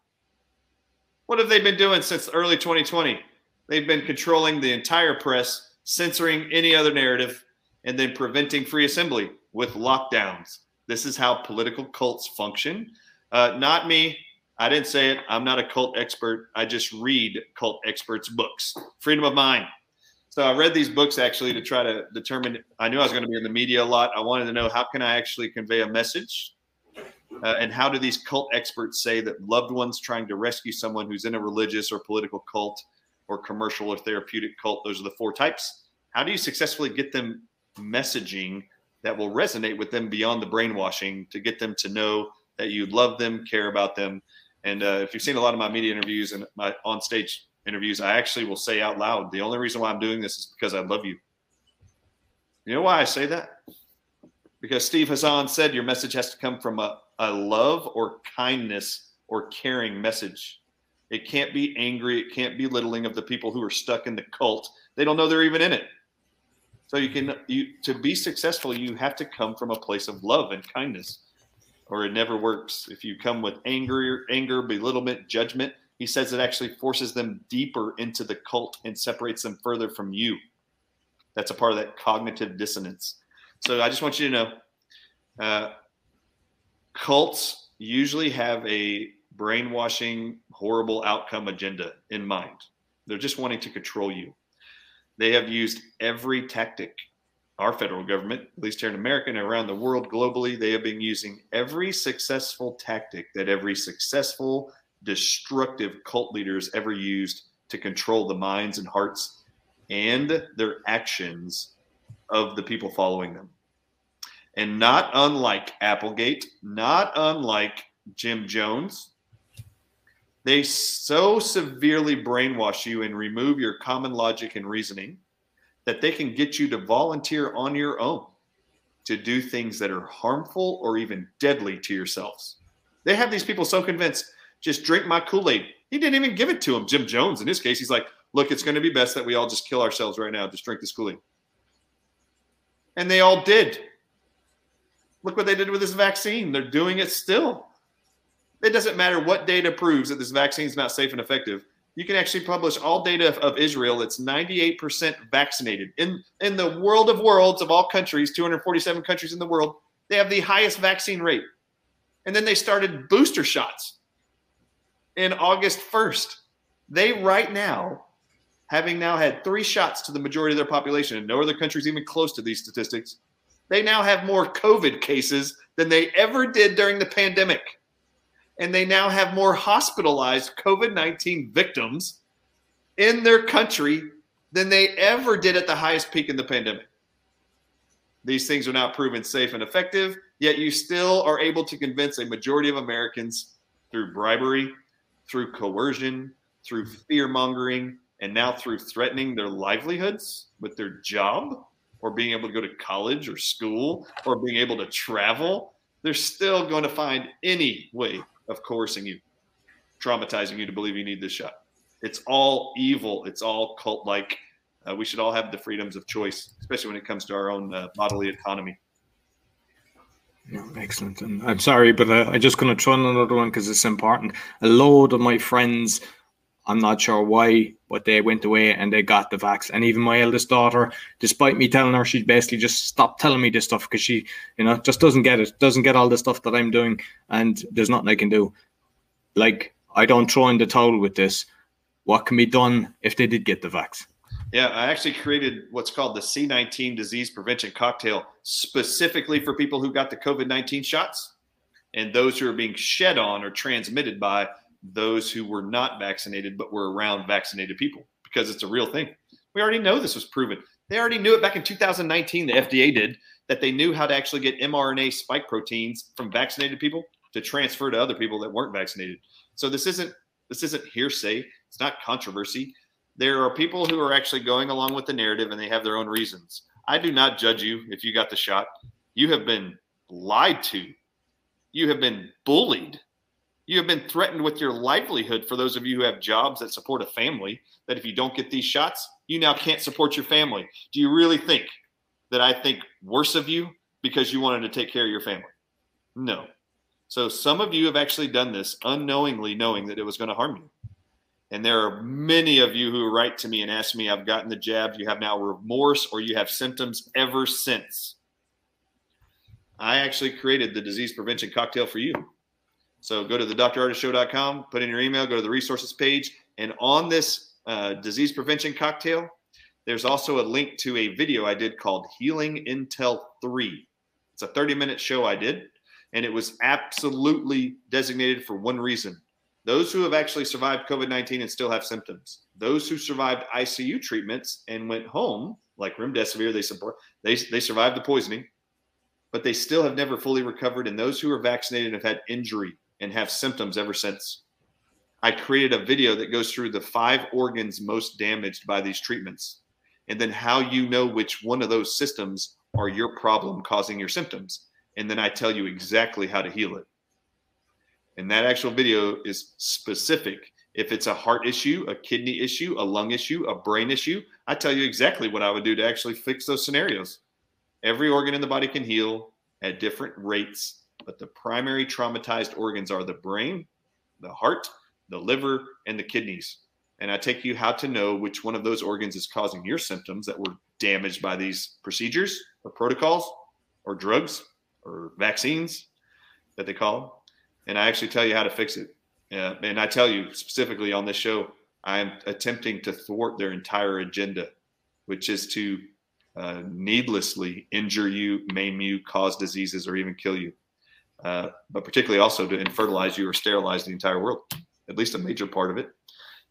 What have they been doing since early 2020? They've been controlling the entire press, censoring any other narrative, and then preventing free assembly with lockdowns. This is how political cults function. Uh, not me. I didn't say it. I'm not a cult expert. I just read cult experts' books. Freedom of Mind. So I read these books actually to try to determine. I knew I was going to be in the media a lot. I wanted to know how can I actually convey a message uh, and how do these cult experts say that loved ones trying to rescue someone who's in a religious or political cult or commercial or therapeutic cult, those are the four types. How do you successfully get them messaging that will resonate with them beyond the brainwashing to get them to know that you love them, care about them? And uh, if you've seen a lot of my media interviews and my on stage interviews, I actually will say out loud, the only reason why I'm doing this is because I love you. You know why I say that? Because Steve Hassan said your message has to come from a a love or kindness or caring message. It can't be angry. It can't be belittling of the people who are stuck in the cult. They don't know they're even in it. So you can you to be successful, you have to come from a place of love and kindness, or it never works. If you come with anger, anger, belittlement, judgment, he says it actually forces them deeper into the cult and separates them further from you. That's a part of that cognitive dissonance. So I just want you to know, uh, cults usually have a brainwashing, horrible outcome agenda in mind. They're just wanting to control you. They have used every tactic. Our federal government, at least here in America and around the world globally, they have been using every successful tactic that every successful, destructive cult leaders ever used to control the minds and hearts and their actions of the people following them. And not unlike Applegate, not unlike Jim Jones, they so severely brainwash you and remove your common logic and reasoning that they can get you to volunteer on your own to do things that are harmful or even deadly to yourselves. They have these people so convinced, just drink my Kool Aid. He didn't even give it to him. Jim Jones, in his case, he's like, look, it's going to be best that we all just kill ourselves right now. Just drink this Kool Aid. And they all did. Look what they did with this vaccine. They're doing it still. It doesn't matter what data proves that this vaccine is not safe and effective. You can actually publish all data of Israel that's 98% vaccinated. In, in the world of worlds of all countries, 247 countries in the world, they have the highest vaccine rate. And then they started booster shots in August 1st. They, right now, having now had three shots to the majority of their population, and no other countries even close to these statistics, they now have more COVID cases than they ever did during the pandemic. And they now have more hospitalized COVID 19 victims in their country than they ever did at the highest peak in the pandemic. These things are not proven safe and effective, yet you still are able to convince a majority of Americans through bribery, through coercion, through fear mongering, and now through threatening their livelihoods with their job or being able to go to college or school or being able to travel, they're still going to find any way of coercing you, traumatizing you to believe you need this shot. It's all evil. It's all cult like. Uh, we should all have the freedoms of choice, especially when it comes to our own uh, bodily autonomy. Yeah, excellent. And I'm sorry, but uh, I'm just going to in another one because it's important. A load of my friends I'm not sure why, but they went away and they got the vax. And even my eldest daughter, despite me telling her, she basically just stopped telling me this stuff because she, you know, just doesn't get it, doesn't get all the stuff that I'm doing, and there's nothing I can do. Like I don't throw in the towel with this. What can be done if they did get the vax? Yeah, I actually created what's called the C19 disease prevention cocktail specifically for people who got the COVID 19 shots and those who are being shed on or transmitted by those who were not vaccinated but were around vaccinated people because it's a real thing. We already know this was proven. They already knew it back in 2019, the FDA did, that they knew how to actually get mRNA spike proteins from vaccinated people to transfer to other people that weren't vaccinated. So this isn't this isn't hearsay. It's not controversy. There are people who are actually going along with the narrative and they have their own reasons. I do not judge you if you got the shot. You have been lied to. You have been bullied. You have been threatened with your livelihood for those of you who have jobs that support a family, that if you don't get these shots, you now can't support your family. Do you really think that I think worse of you because you wanted to take care of your family? No. So some of you have actually done this unknowingly, knowing that it was going to harm you. And there are many of you who write to me and ask me, I've gotten the jab, you have now remorse, or you have symptoms ever since. I actually created the disease prevention cocktail for you. So go to the drardisshow.com, put in your email, go to the resources page, and on this uh, disease prevention cocktail, there's also a link to a video I did called Healing Intel 3. It's a 30 minute show I did and it was absolutely designated for one reason those who have actually survived COVID 19 and still have symptoms, those who survived ICU treatments and went home, like remdesivir, they support, they, they survived the poisoning, but they still have never fully recovered. And those who are vaccinated have had injury and have symptoms ever since. I created a video that goes through the five organs most damaged by these treatments, and then how you know which one of those systems are your problem causing your symptoms and then I tell you exactly how to heal it. And that actual video is specific. If it's a heart issue, a kidney issue, a lung issue, a brain issue, I tell you exactly what I would do to actually fix those scenarios. Every organ in the body can heal at different rates, but the primary traumatized organs are the brain, the heart, the liver, and the kidneys. And I take you how to know which one of those organs is causing your symptoms that were damaged by these procedures or protocols or drugs or vaccines that they call, and I actually tell you how to fix it. Uh, and I tell you specifically on this show, I am attempting to thwart their entire agenda, which is to uh, needlessly injure you, maim you, cause diseases, or even kill you. Uh, but particularly also to infertilize you or sterilize the entire world, at least a major part of it.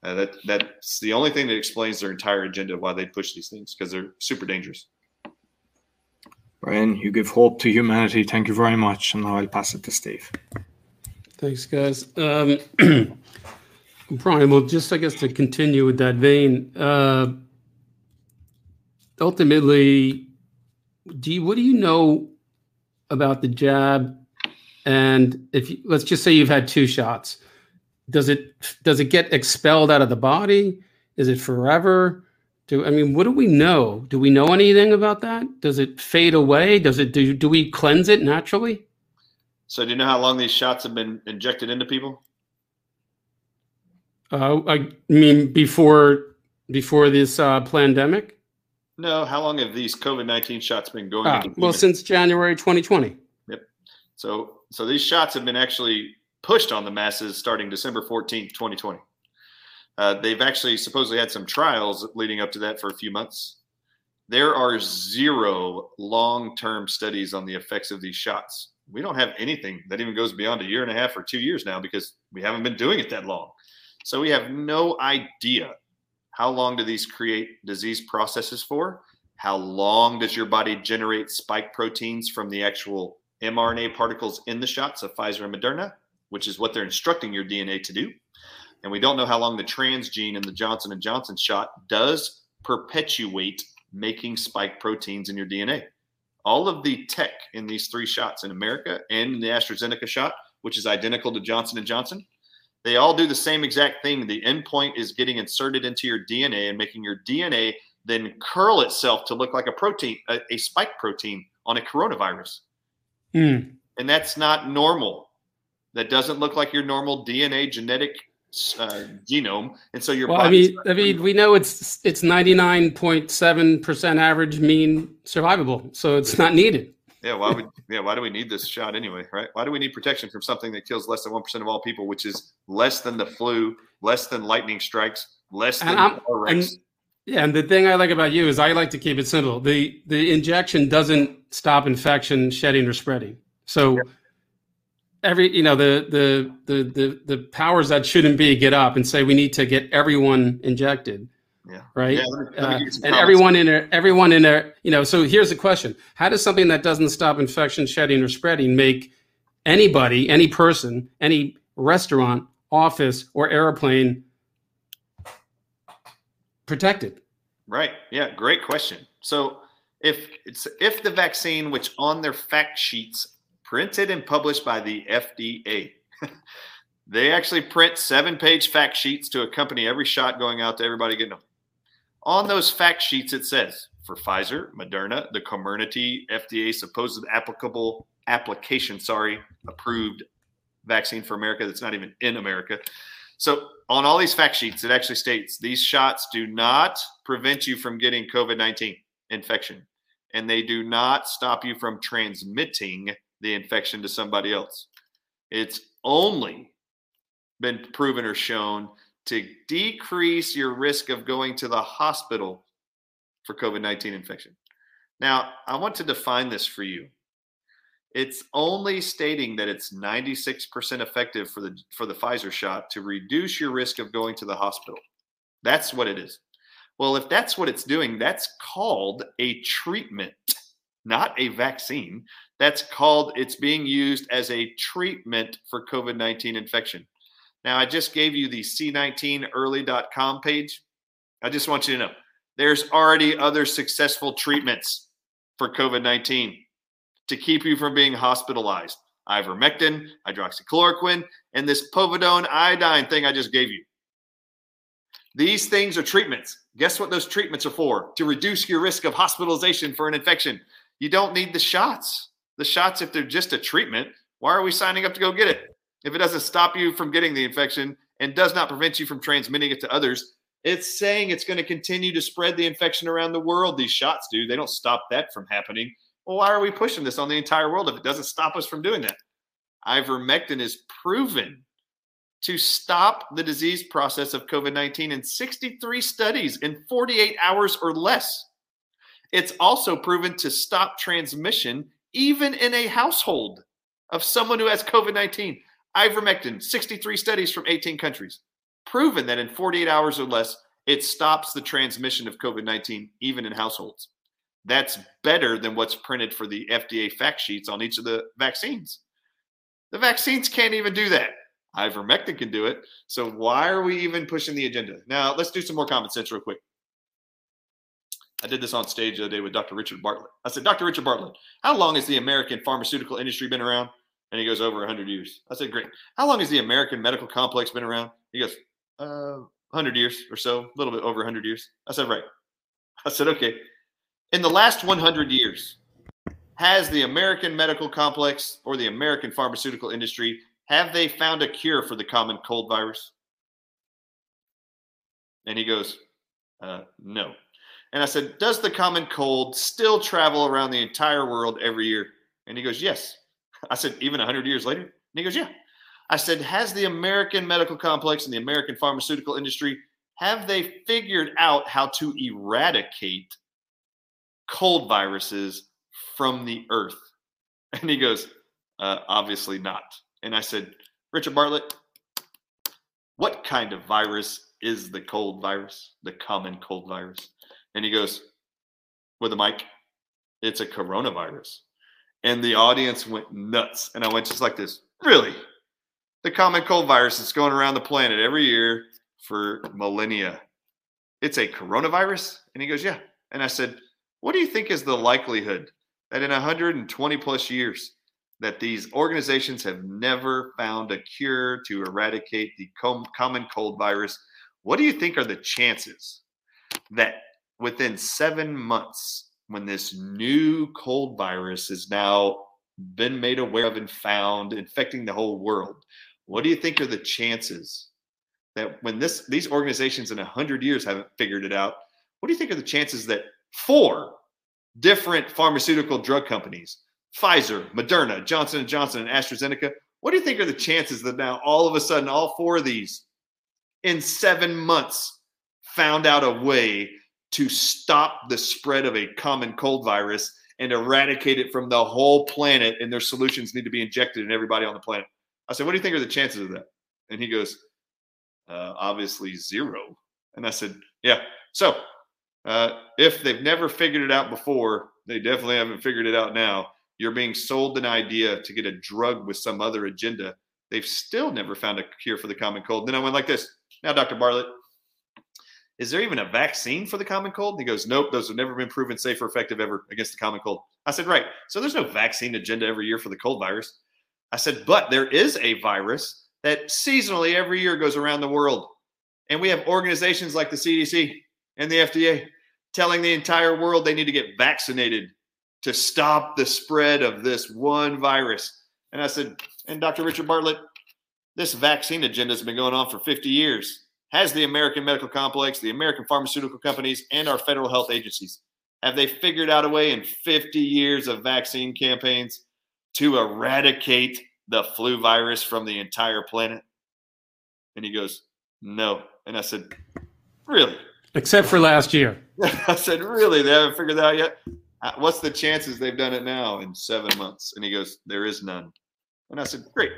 Uh, that that's the only thing that explains their entire agenda why they push these things because they're super dangerous. Bryan, you give hope to humanity. Thank you very much. And now I'll pass it to Steve. Thanks, guys. Um, Bryan, well, just I guess to continue with that vein, uh, ultimately, do you, what do you know about the jab? And if you, let's just say you've had two shots, does it does it get expelled out of the body? Is it forever? Do I mean what do we know? Do we know anything about that? Does it fade away? Does it do do we cleanse it naturally? So do you know how long these shots have been injected into people? Uh, I mean before before this uh, pandemic. No, how long have these COVID nineteen shots been going? Ah, well, since January 2020. So so these shots have been actually pushed on the masses starting December 14th, 2020. Uh, they've actually supposedly had some trials leading up to that for a few months. There are zero long term studies on the effects of these shots. We don't have anything that even goes beyond a year and a half or two years now because we haven't been doing it that long. So we have no idea how long do these create disease processes for? How long does your body generate spike proteins from the actual mRNA particles in the shots of Pfizer and Moderna, which is what they're instructing your DNA to do? and we don't know how long the transgene in the Johnson and Johnson shot does perpetuate making spike proteins in your DNA. All of the tech in these three shots in America and the AstraZeneca shot, which is identical to Johnson and Johnson, they all do the same exact thing. The endpoint is getting inserted into your DNA and making your DNA then curl itself to look like a protein, a, a spike protein on a coronavirus. Mm. And that's not normal. That doesn't look like your normal DNA genetic uh, genome, and so your. Well, I mean, I mean, we know it's it's ninety nine point seven percent average mean survivable, so it's not needed. Yeah, why would yeah? Why do we need this shot anyway? Right? Why do we need protection from something that kills less than one percent of all people, which is less than the flu, less than lightning strikes, less than and, and Yeah, and the thing I like about you is I like to keep it simple. The the injection doesn't stop infection shedding or spreading. So yeah. every you know the, the the the the powers that shouldn't be get up and say we need to get everyone injected. Yeah. Right. Yeah, let me, let me uh, and everyone in there, everyone in there, you know. So here's the question: How does something that doesn't stop infection shedding or spreading make anybody, any person, any restaurant, office, or airplane protected? Right. Yeah. Great question. So if it's if the vaccine, which on their fact sheets printed and published by the FDA, they actually print seven-page fact sheets to accompany every shot going out to everybody getting them. On those fact sheets, it says for Pfizer, Moderna, the Comirnaty FDA supposed applicable application, sorry, approved vaccine for America that's not even in America. So on all these fact sheets, it actually states these shots do not prevent you from getting COVID 19 infection, and they do not stop you from transmitting the infection to somebody else. It's only been proven or shown to decrease your risk of going to the hospital for COVID 19 infection. Now, I want to define this for you. It's only stating that it's 96% effective for the for the Pfizer shot to reduce your risk of going to the hospital. That's what it is. Well, if that's what it's doing, that's called a treatment, not a vaccine. That's called it's being used as a treatment for COVID-19 infection. Now, I just gave you the C19early.com page. I just want you to know there's already other successful treatments for COVID 19 to keep you from being hospitalized. Ivermectin, hydroxychloroquine, and this povidone iodine thing I just gave you. These things are treatments. Guess what those treatments are for? To reduce your risk of hospitalization for an infection. You don't need the shots. The shots, if they're just a treatment, why are we signing up to go get it? If it doesn't stop you from getting the infection and does not prevent you from transmitting it to others, it's saying it's going to continue to spread the infection around the world. These shots do. They don't stop that from happening. Well, why are we pushing this on the entire world if it doesn't stop us from doing that? Ivermectin is proven to stop the disease process of COVID 19 in 63 studies in 48 hours or less. It's also proven to stop transmission even in a household of someone who has COVID 19. Ivermectin, 63 studies from 18 countries, proven that in 48 hours or less, it stops the transmission of COVID 19 even in households. That's better than what's printed for the FDA fact sheets on each of the vaccines. The vaccines can't even do that. Ivermectin can do it. So why are we even pushing the agenda? Now, let's do some more common sense real quick. I did this on stage the other day with Dr. Richard Bartlett. I said, Dr. Richard Bartlett, how long has the American pharmaceutical industry been around? And he goes, over 100 years. I said, great. How long has the American medical complex been around? He goes, uh, 100 years or so, a little bit over 100 years. I said, right. I said, okay. In the last 100 years, has the American medical complex or the American pharmaceutical industry have they found a cure for the common cold virus? And he goes, uh, no. And I said, does the common cold still travel around the entire world every year? And he goes, yes. I said, even 100 years later? And he goes, yeah. I said, has the American medical complex and the American pharmaceutical industry, have they figured out how to eradicate cold viruses from the earth? And he goes, uh, obviously not. And I said, Richard Bartlett, what kind of virus is the cold virus, the common cold virus? And he goes, with a mic, it's a coronavirus. And the audience went nuts. And I went just like this, really? The common cold virus is going around the planet every year for millennia. It's a coronavirus? And he goes, yeah. And I said, what do you think is the likelihood that in 120 plus years that these organizations have never found a cure to eradicate the common cold virus? What do you think are the chances that within seven months, when this new cold virus has now been made aware of and found, infecting the whole world, what do you think are the chances that when this these organizations in 100 years haven't figured it out, what do you think are the chances that four different pharmaceutical drug companies, Pfizer, Moderna, Johnson & Johnson, and AstraZeneca, what do you think are the chances that now all of a sudden all four of these in seven months found out a way to stop the spread of a common cold virus and eradicate it from the whole planet. And their solutions need to be injected in everybody on the planet. I said, What do you think are the chances of that? And he goes, uh, Obviously, zero. And I said, Yeah. So uh, if they've never figured it out before, they definitely haven't figured it out now. You're being sold an idea to get a drug with some other agenda. They've still never found a cure for the common cold. Then I went like this. Now, Dr. Bartlett, is there even a vaccine for the common cold? And he goes, nope, those have never been proven safe or effective ever against the common cold. I said, right. So there's no vaccine agenda every year for the cold virus. I said, but there is a virus that seasonally every year goes around the world. And we have organizations like the CDC and the FDA telling the entire world they need to get vaccinated to stop the spread of this one virus. And I said, and Dr. Richard Bartlett, this vaccine agenda has been going on for 50 years. Has the American medical complex, the American pharmaceutical companies, and our federal health agencies, have they figured out a way in 50 years of vaccine campaigns to eradicate the flu virus from the entire planet? And he goes, no. And I said, really? Except for last year. I said, really? They haven't figured that out yet? Uh, what's the chances they've done it now in seven months? And he goes, there is none. And I said, great.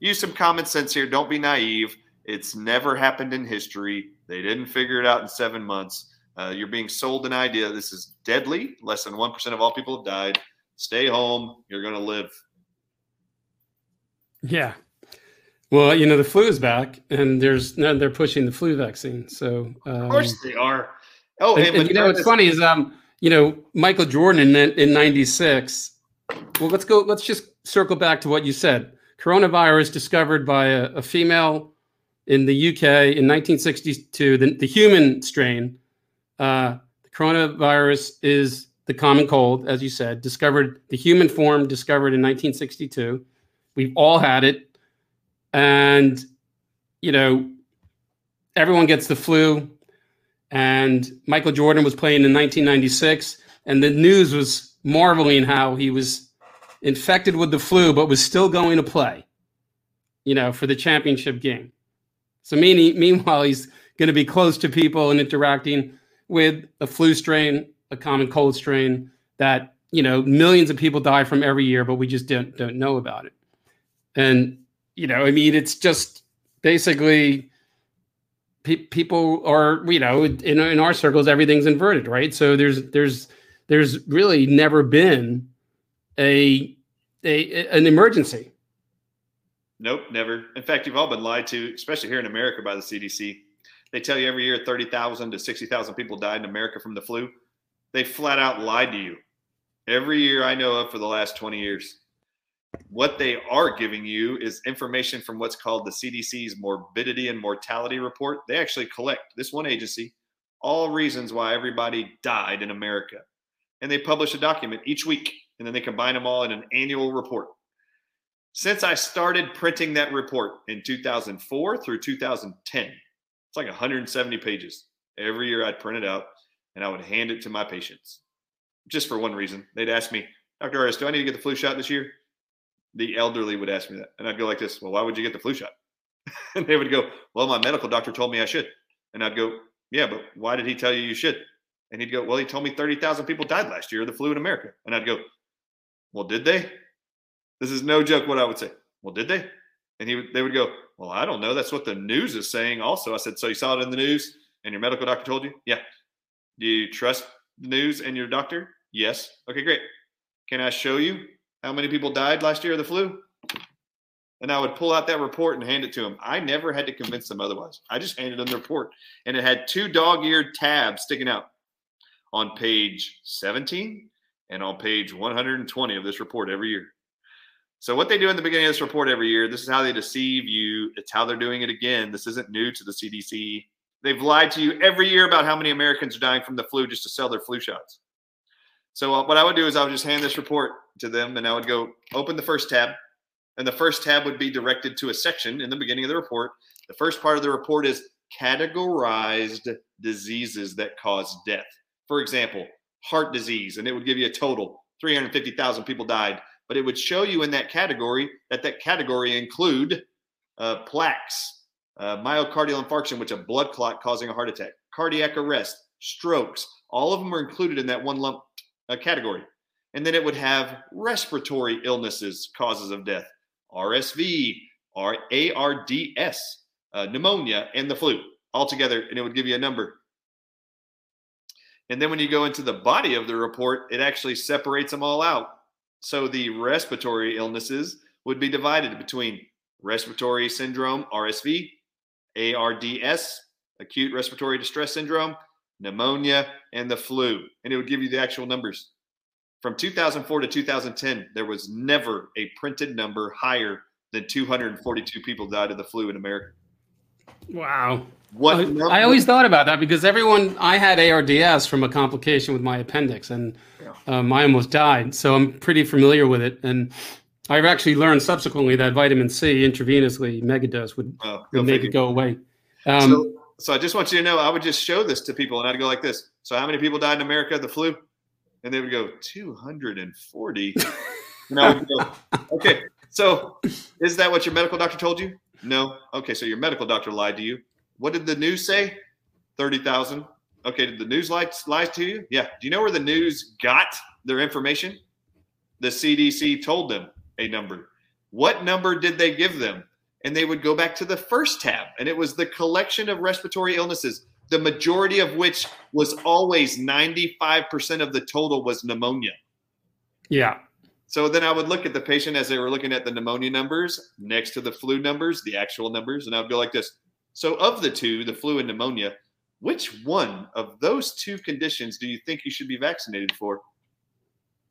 Use some common sense here. Don't be naive. It's never happened in history. They didn't figure it out in seven months. Uh, you're being sold an idea. This is deadly. Less than 1% of all people have died. Stay home. You're going to live. Yeah. Well, you know, the flu is back and there's no, they're pushing the flu vaccine. So, um, of course they are. Oh, and, and, and you know, what's funny is, um, you know, Michael Jordan in, in 96. Well, let's go, let's just circle back to what you said. Coronavirus discovered by a, a female in the UK in 1962, the, the human strain. Uh, the coronavirus is the common cold, as you said, discovered the human form discovered in 1962. We've all had it. And, you know, everyone gets the flu. And Michael Jordan was playing in 1996, and the news was marveling how he was infected with the flu, but was still going to play, you know, for the championship game. So meaning, meanwhile, he's going to be close to people and interacting with a flu strain, a common cold strain that you know millions of people die from every year, but we just don't don't know about it. And you know, I mean, it's just basically pe- people are you know in in our circles everything's inverted, right? So there's there's there's really never been a a an emergency Nope, never. In fact, you've all been lied to, especially here in America by the CDC. They tell you every year 30,000 to 60,000 people died in America from the flu. They flat out lied to you. Every year I know of for the last 20 years. What they are giving you is information from what's called the CDC's morbidity and mortality report. They actually collect, this one agency, all reasons why everybody died in America. And they publish a document each week, and then they combine them all in an annual report. Since I started printing that report in 2004 through 2010, it's like 170 pages. Every year I'd print it out and I would hand it to my patients just for one reason. They'd ask me, Dr. Ardis, do I need to get the flu shot this year? The elderly would ask me that. And I'd go like this, well, why would you get the flu shot? and they would go, well, my medical doctor told me I should. And I'd go, yeah, but why did he tell you you should? And he'd go, well, he told me 30,000 people died last year of the flu in America. And I'd go, well, did they? This is no joke. What I would say. Well, did they? And he they would go, well, I don't know. That's what the news is saying. Also, I said, so you saw it in the news, and your medical doctor told you? Yeah. Do you trust the news and your doctor? Yes. Okay, great. Can I show you how many people died last year of the flu? And I would pull out that report and hand it to them. I never had to convince them otherwise. I just handed them the report, and it had two dog-eared tabs sticking out on page 17 and on page 120 of this report every year. So what they do in the beginning of this report every year, this is how they deceive you. It's how they're doing it again. This isn't new to the CDC. They've lied to you every year about how many Americans are dying from the flu just to sell their flu shots. So uh, what I would do is I would just hand this report to them and I would go open the first tab. And the first tab would be directed to a section in the beginning of the report. The first part of the report is categorized diseases that cause death. For example, heart disease, and it would give you a total 350,000 people died but it would show you in that category that that category include uh, plaques, uh, myocardial infarction, which a blood clot causing a heart attack, cardiac arrest, strokes. All of them are included in that one lump uh, category. And then it would have respiratory illnesses, causes of death, RSV, ARDS, uh, pneumonia, and the flu all together, and it would give you a number. And then when you go into the body of the report, it actually separates them all out. So the respiratory illnesses would be divided between respiratory syndrome, RSV, ARDS, acute respiratory distress syndrome, pneumonia, and the flu. And it would give you the actual numbers. From 2004 to 2010, there was never a printed number higher than 242 people died of the flu in America. Wow. What I, number- I always thought about that because everyone I had ARDS from a complication with my appendix, and um, I almost died. So I'm pretty familiar with it, and I've actually learned subsequently that vitamin C intravenously megadose would, Oh, would make figure. it go away. Um, so, so I just want you to know, I would just show this to people, and I'd go like this. So, how many people died in America of the flu? And they would go 240. and I would go, okay. So, is that what your medical doctor told you? No. Okay. So your medical doctor lied to you. What did the news say? 30,000. Okay. Did the news lie, lie to you? Yeah. Do you know where the news got their information? The CDC told them a number. What number did they give them? And they would go back to the first tab, and it was the collection of respiratory illnesses, the majority of which was always 95% of the total was pneumonia. yeah. So then I would look at the patient as they were looking at the pneumonia numbers next to the flu numbers, the actual numbers, and I would go like this. So, of the two, the flu and pneumonia, which one of those two conditions do you think you should be vaccinated for?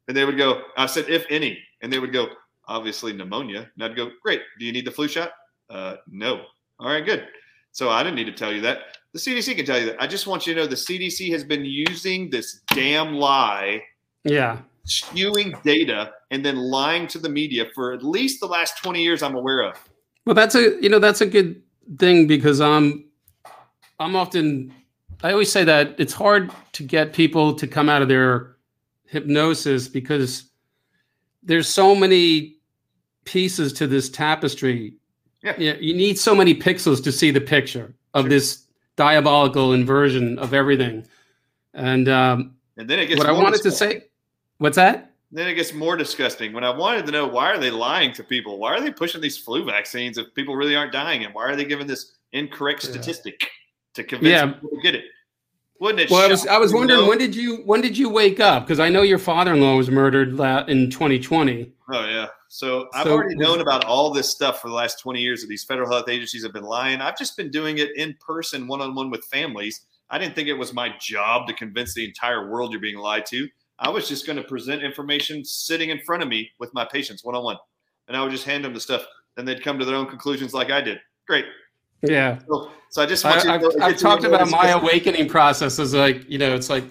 And they would go, I said, if any. And they would go, obviously pneumonia. And I'd go, great. Do you need the flu shot? Uh, no. All right, good. So I didn't need to tell you that. The CDC can tell you that. I just want you to know the CDC has been using this damn lie Yeah. skewing data and then lying to the media for at least the last 20 years I'm aware of. Well, that's a you know that's a good thing because I'm I'm often I always say that it's hard to get people to come out of their hypnosis because there's so many pieces to this tapestry. Yeah. You, you need so many pixels to see the picture of Sure. this diabolical inversion of everything. And um, And then it gets what I wanted to say, what's that? Then it gets more disgusting. When I wanted to know why are they lying to people? Why are they pushing these flu vaccines if people really aren't dying? And why are they giving this incorrect Yeah. statistic to convince Yeah. people to get it? Wouldn't it? Well, I was I was wondering when did you when did you wake up? Because I know your father-in-law was murdered in 2020. Oh yeah. So I've So- already known about all this stuff for the last 20 years that these federal health agencies have been lying. I've just been doing it in person, one on one with families. I didn't think it was my job to convince the entire world you're being lied to. I was just going to present information sitting in front of me with my patients one on one. And I would just hand them the stuff. and they'd come to their own conclusions like I did. Great. Yeah, So, so I just I, you to I've, I've gets a little talked about my awakening process as like you know it's like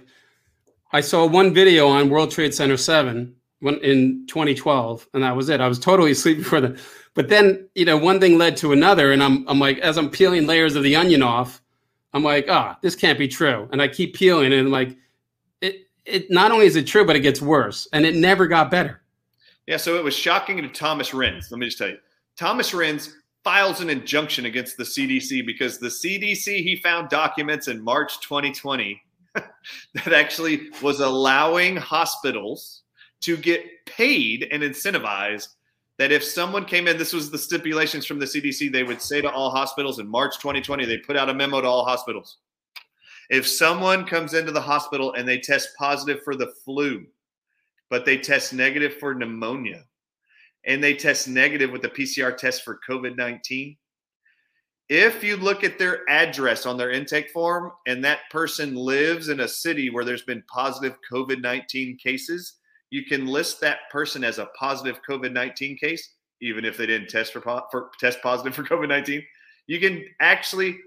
I saw one video on World Trade Center seven when in 2012, and that was it. I was totally asleep before that. But then you know one thing led to another, and I'm I'm like as I'm peeling layers of the onion off, I'm like ah this can't be true, and I keep peeling, and like it it not only is it true, but it gets worse, and it never got better. Yeah, so it was shocking to Thomas Renz. Let me just tell you. Thomas Renz files an injunction against the CDC because the CDC he found documents in March 2020 that actually was allowing hospitals to get paid and incentivized that if someone came in this was the stipulations from the CDC they would say to all hospitals in March 2020 they put out a memo to all hospitals. If someone comes into the hospital and they test positive for the flu but they test negative for pneumonia and they test negative with the PCR test for COVID 19. If you look at their address on their intake form and that person lives in a city where there's been positive COVID 19 cases, you can list that person as a positive COVID 19 case, even if they didn't test for, for test positive for COVID 19. You can actually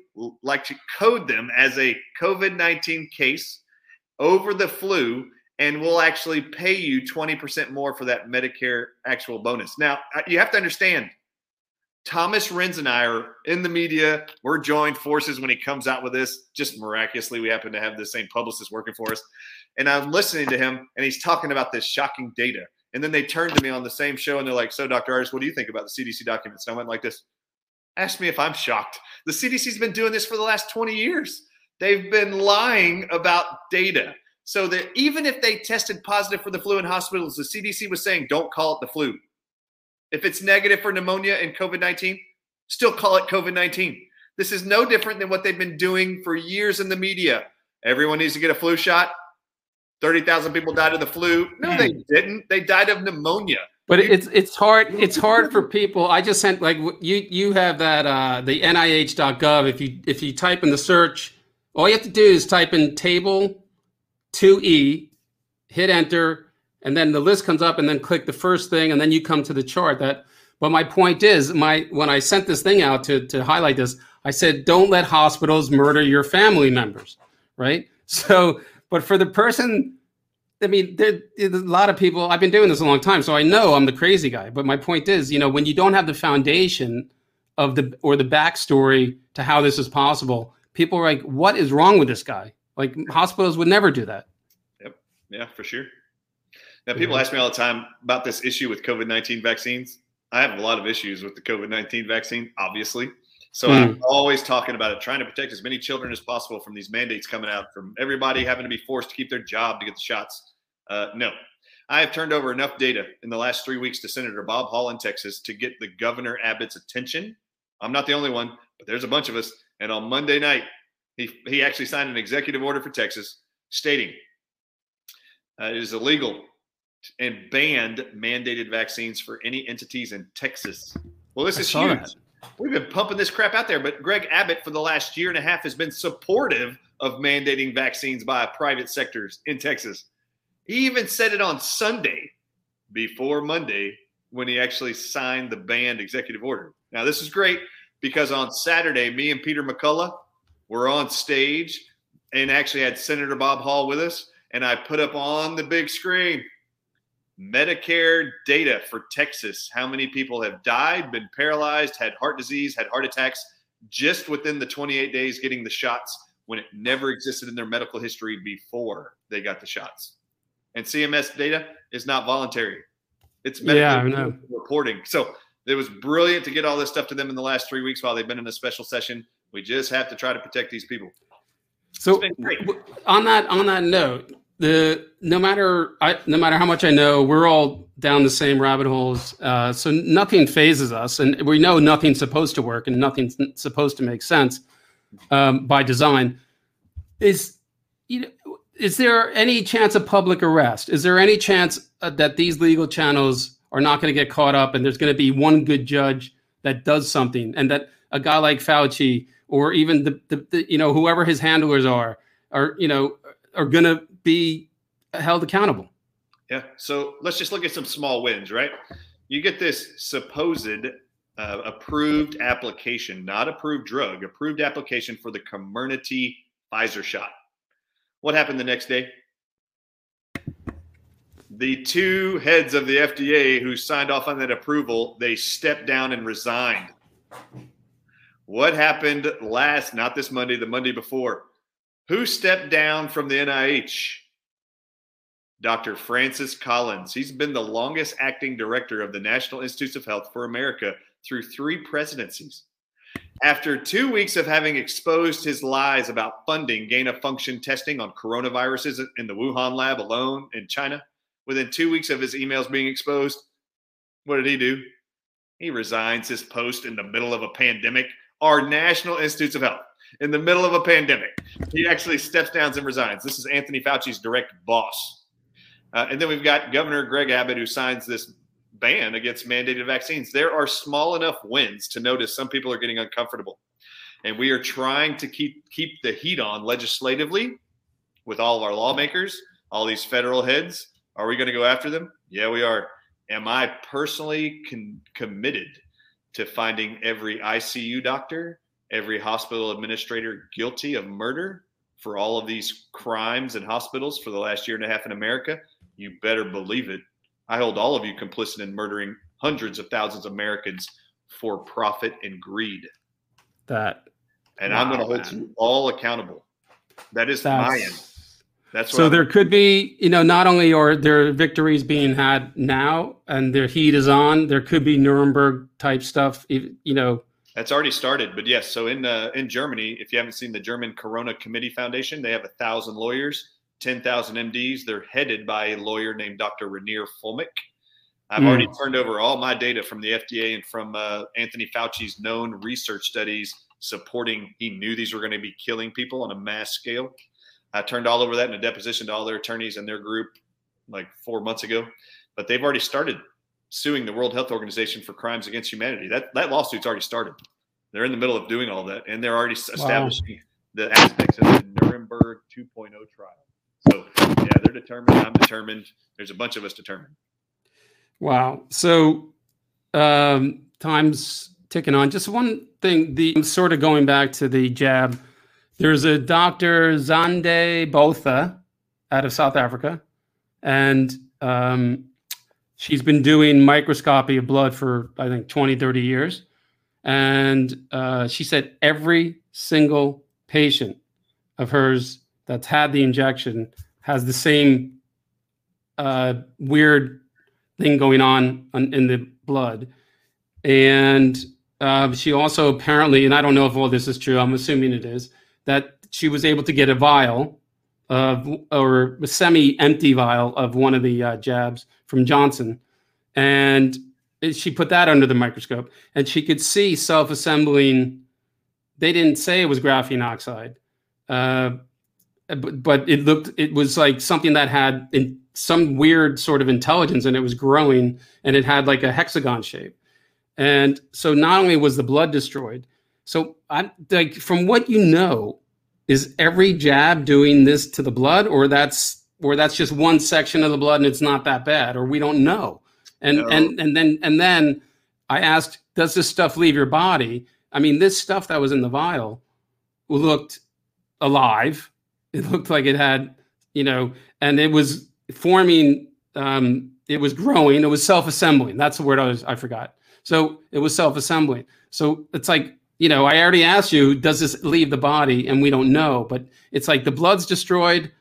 like to code them as a COVID 19 case over the flu and we'll actually pay you 20% more for that Medicare actual bonus. Now, uh, you have to understand, Thomas Renz and I are in the media. We're joined forces when he comes out with this. Just miraculously, we happen to have the same publicist working for us. And I'm listening to him, and he's talking about this shocking data. And then they turn to me on the same show, and they're like, "So, Dr. Ardis, what do you think about the CDC documents?" And I went like this: "Ask me if I'm shocked. The CDC's been doing this for the last 20 years. They've been lying about data. So that even if they tested positive for the flu in hospitals, the CDC was saying don't call it the flu. If it's negative for pneumonia and COVID 19, still call it COVID 19. This is no different than what they've been doing for years in the media. Everyone needs to get a flu shot. 30,000 people died of the flu. No, they didn't. They died of pneumonia. But it's it's hard it's hard for people. I just sent like you you have that uh the nih.gov if you if you type in the search all you have to do is type in table 2e hit enter and then the list comes up and then click the first thing and then you come to the chart that but my point is my when I sent this thing out to to highlight this I said don't let hospitals murder your family members, right? So but for the person I mean, there, there's a lot of people. I've been doing this a long time, so I know I'm the crazy guy. But my point is, you know, when you don't have the foundation of the or the backstory to how this is possible, people are like, "What is wrong with this guy?" Like hospitals would never do that. Yep. Yeah, for sure. Now, people ask me all the time about this issue with COVID 19 vaccines. I have a lot of issues with the COVID 19 vaccine, obviously. So Hmm. I'm always talking about it, trying to protect as many children as possible from these mandates coming out, from everybody having to be forced to keep their job to get the shots. Uh, no, I have turned over enough data in the last three weeks to Senator Bob Hall in Texas to get the Governor Abbott's attention. I'm not the only one, but there's a bunch of us. And on Monday night, he, he actually signed an executive order for Texas stating uh, it is illegal and banned mandated vaccines for any entities in Texas. Well, this I is huge. that. We've been pumping this crap out there, but Greg Abbott for the last year and a half has been supportive of mandating vaccines by private sectors in Texas. He even said it on Sunday before Monday when he actually signed the banned executive order. Now, this is great because on Saturday, me and Peter McCullough were on stage and actually had Senator Bob Hall with us. And I put up on the big screen Medicare data for Texas. How many people have died, been paralyzed, had heart disease, had heart attacks just within the 28 days getting the shots when it never existed in their medical history before they got the shots. And CMS data is not voluntary. It's Yeah, medical know. reporting. So it was brilliant to get all this stuff to them in the last three weeks while they've been in a special session. We just have to try to protect these people. So It's been great. w- on that on that note, the no matter I no matter how much I know, we're all down the same rabbit holes. Uh, so nothing fazes us, and we know nothing's supposed to work and nothing's supposed to make sense um, by design. Is you know, is there any chance of public arrest? Is there any chance uh, that these legal channels are not going to get caught up, and there's going to be one good judge that does something, and that a guy like Fauci or even the, the, the you know whoever his handlers are are you know are going to be held accountable? Yeah. So let's just look at some small wins, right? You get this supposed uh, approved application, not approved drug, approved application for the Comirnaty Pfizer shot. What happened the next day? The two heads of the FDA who signed off on that approval, they stepped down and resigned. What happened last, not this Monday, the Monday before? Who stepped down from the NIH? Dr. Francis Collins. He's been the longest acting director of the National Institutes of Health for America through three presidencies. After two weeks of having exposed his lies about funding gain of function testing on coronaviruses in the Wuhan lab alone in China, within two weeks of his emails being exposed, what did he do? He resigns his post in the middle of a pandemic. Our National Institutes of Health, in the middle of a pandemic, he actually steps down and resigns. This is Anthony Fauci's direct boss. Uh, and then we've got Governor Greg Abbott who signs this ban against mandated vaccines. There are small enough wins to notice some people are getting uncomfortable. And we are trying to keep keep the heat on legislatively with all of our lawmakers, all these federal heads. Are we going to go after them? Yeah, we are. Am I personally con- committed to finding every ICU doctor, every hospital administrator guilty of murder for all of these crimes in hospitals for the last year and a half in America? You better believe it. I hold all of you complicit in murdering hundreds of thousands of Americans for profit and greed. That And I'm going to hold man. you all accountable. That is my end. That's so there could be you know not only are there victories being had now and their heat is on there could be nuremberg type stuff you know That's already started, but yes. So in uh, in Germany, if you haven't seen the German Corona Committee Foundation, they have a thousand lawyers, ten thousand MDs. They're headed by a lawyer named Dr. Reiner Fuellmich. I've mm. already turned over all my data from the FDA and from uh, Anthony Fauci's known research studies supporting. He knew these were going to be killing people on a mass scale. I turned all over that in a deposition to all their attorneys and their group like four months ago, but they've already started suing the World Health Organization for crimes against humanity. That that lawsuit's already started. They're in the middle of doing all that, and they're already establishing wow. the aspects of the Nuremberg 2.0 trial. So yeah, they're determined. I'm determined. There's a bunch of us determined. Wow. So um, time's ticking on. Just one thing. The sort of going back to the jab. There's a Dr. Zandre Botha out of South Africa, and um, she's been doing microscopy of blood for I think 20, 30 years. And uh, she said every single patient of hers that's had the injection has the same uh, weird thing going on, in the blood. And uh, she also apparently, and I don't know if all this is true, I'm assuming it is, that she was able to get a vial of, or a semi empty vial of one of the uh, jabs from Johnson. And she put that under the microscope and she could see self assembling. They didn't say it was graphene oxide. Uh, but, but it looked, it was like something that had in, some weird sort of intelligence and it was growing and it had like a hexagon shape. And so not only was the blood destroyed, so I'm like from what you know, is every jab doing this to the blood or that's or that's just one section of the blood and it's not that bad or we don't know. And no. and and then and then I asked, does this stuff leave your body? I mean, this stuff that was in the vial looked alive. It looked like it had, you know, and it was forming um, it was growing it was self-assembling that's the word i was i forgot so it was self-assembling so it's like you know i already asked you does this leave the body and we don't know but it's like the blood's destroyed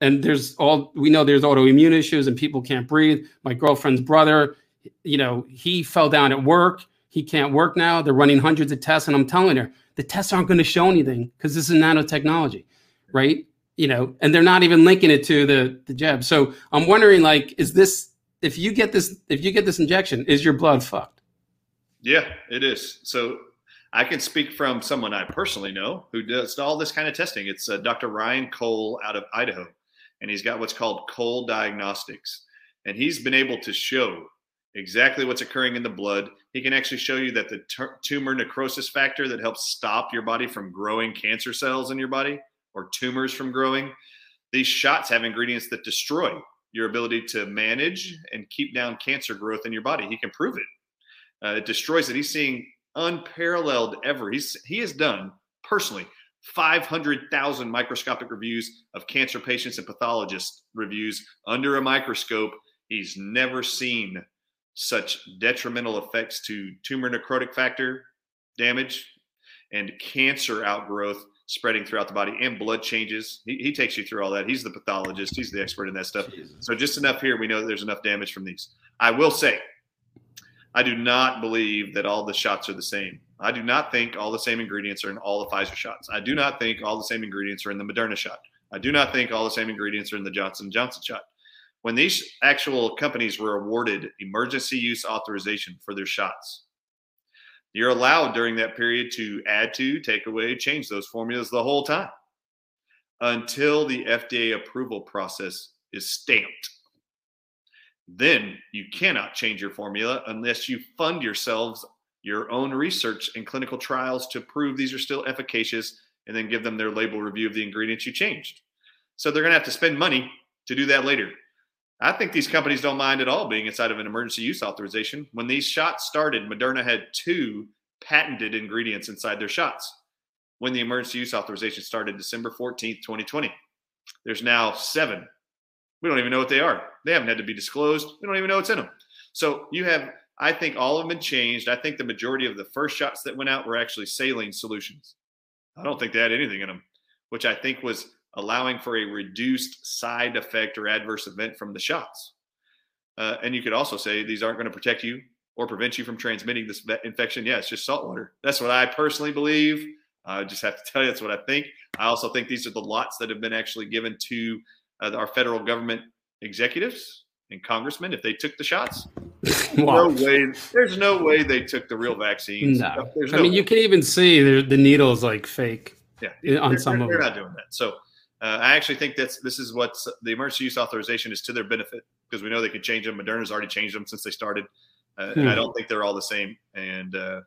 and there's all we know there's autoimmune issues and people can't breathe my girlfriend's brother you know he fell down at work he can't work now they're running hundreds of tests and i'm telling her the tests aren't going to show anything because this is nanotechnology right you know, and they're not even linking it to the the jab. So I'm wondering, like, is this if you get this if you get this injection, is your blood fucked? Yeah, it is. So I can speak from someone I personally know who does all this kind of testing. It's uh, Dr. Ryan Cole out of Idaho, and he's got what's called Cole Diagnostics, and he's been able to show exactly what's occurring in the blood. He can actually show you that the t- tumor necrosis factor that helps stop your body from growing cancer cells in your body or tumors from growing. These shots have ingredients that destroy your ability to manage and keep down cancer growth in your body. He can prove it. Uh, it destroys it. He's seeing unparalleled ever. He's he has done personally 500,000 microscopic reviews of cancer patients and pathologist reviews under a microscope. He's never seen such detrimental effects to tumor necrotic factor damage and cancer outgrowth spreading throughout the body and blood changes. He, he takes you through all that. He's the pathologist. He's the expert in that stuff. Jesus. So just enough here. We know that there's enough damage from these. I will say, I do not believe that all the shots are the same. I do not think all the same ingredients are in all the Pfizer shots. I do not think all the same ingredients are in the Moderna shot. I do not think all the same ingredients are in the Johnson Johnson shot. When these actual companies were awarded emergency use authorization for their shots, you're allowed during that period to add to, take away, change those formulas the whole time until the FDA approval process is stamped. Then you cannot change your formula unless you fund yourselves your own research and clinical trials to prove these are still efficacious and then give them their label review of the ingredients you changed. So they're going to have to spend money to do that later. I think these companies don't mind at all being inside of an emergency use authorization. When these shots started, Moderna had two patented ingredients inside their shots. When the emergency use authorization started December 14th, 2020, there's now seven. We don't even know what they are. They haven't had to be disclosed. We don't even know what's in them. So you have, I think all of them been changed. I think the majority of the first shots that went out were actually saline solutions. I don't think they had anything in them, which I think was allowing for a reduced side effect or adverse event from the shots. Uh, and you could also say these aren't going to protect you or prevent you from transmitting this infection, yeah, it's just salt water. That's what I personally believe. I just have to tell you, that's what I think. I also think these are the lots that have been actually given to uh, our federal government executives and congressmen if they took the shots. wow. No way. There's no way they took the real vaccines. No. There's I mean, way. you can even see the needles like fake. Yeah. On they're, some they're, of they're not doing that. So uh, I actually think that's this is what the emergency use authorization is to their benefit because we know they could change them. Moderna's already changed them since they started, uh, hmm. and I hmm. don't think they're all the same. And uh,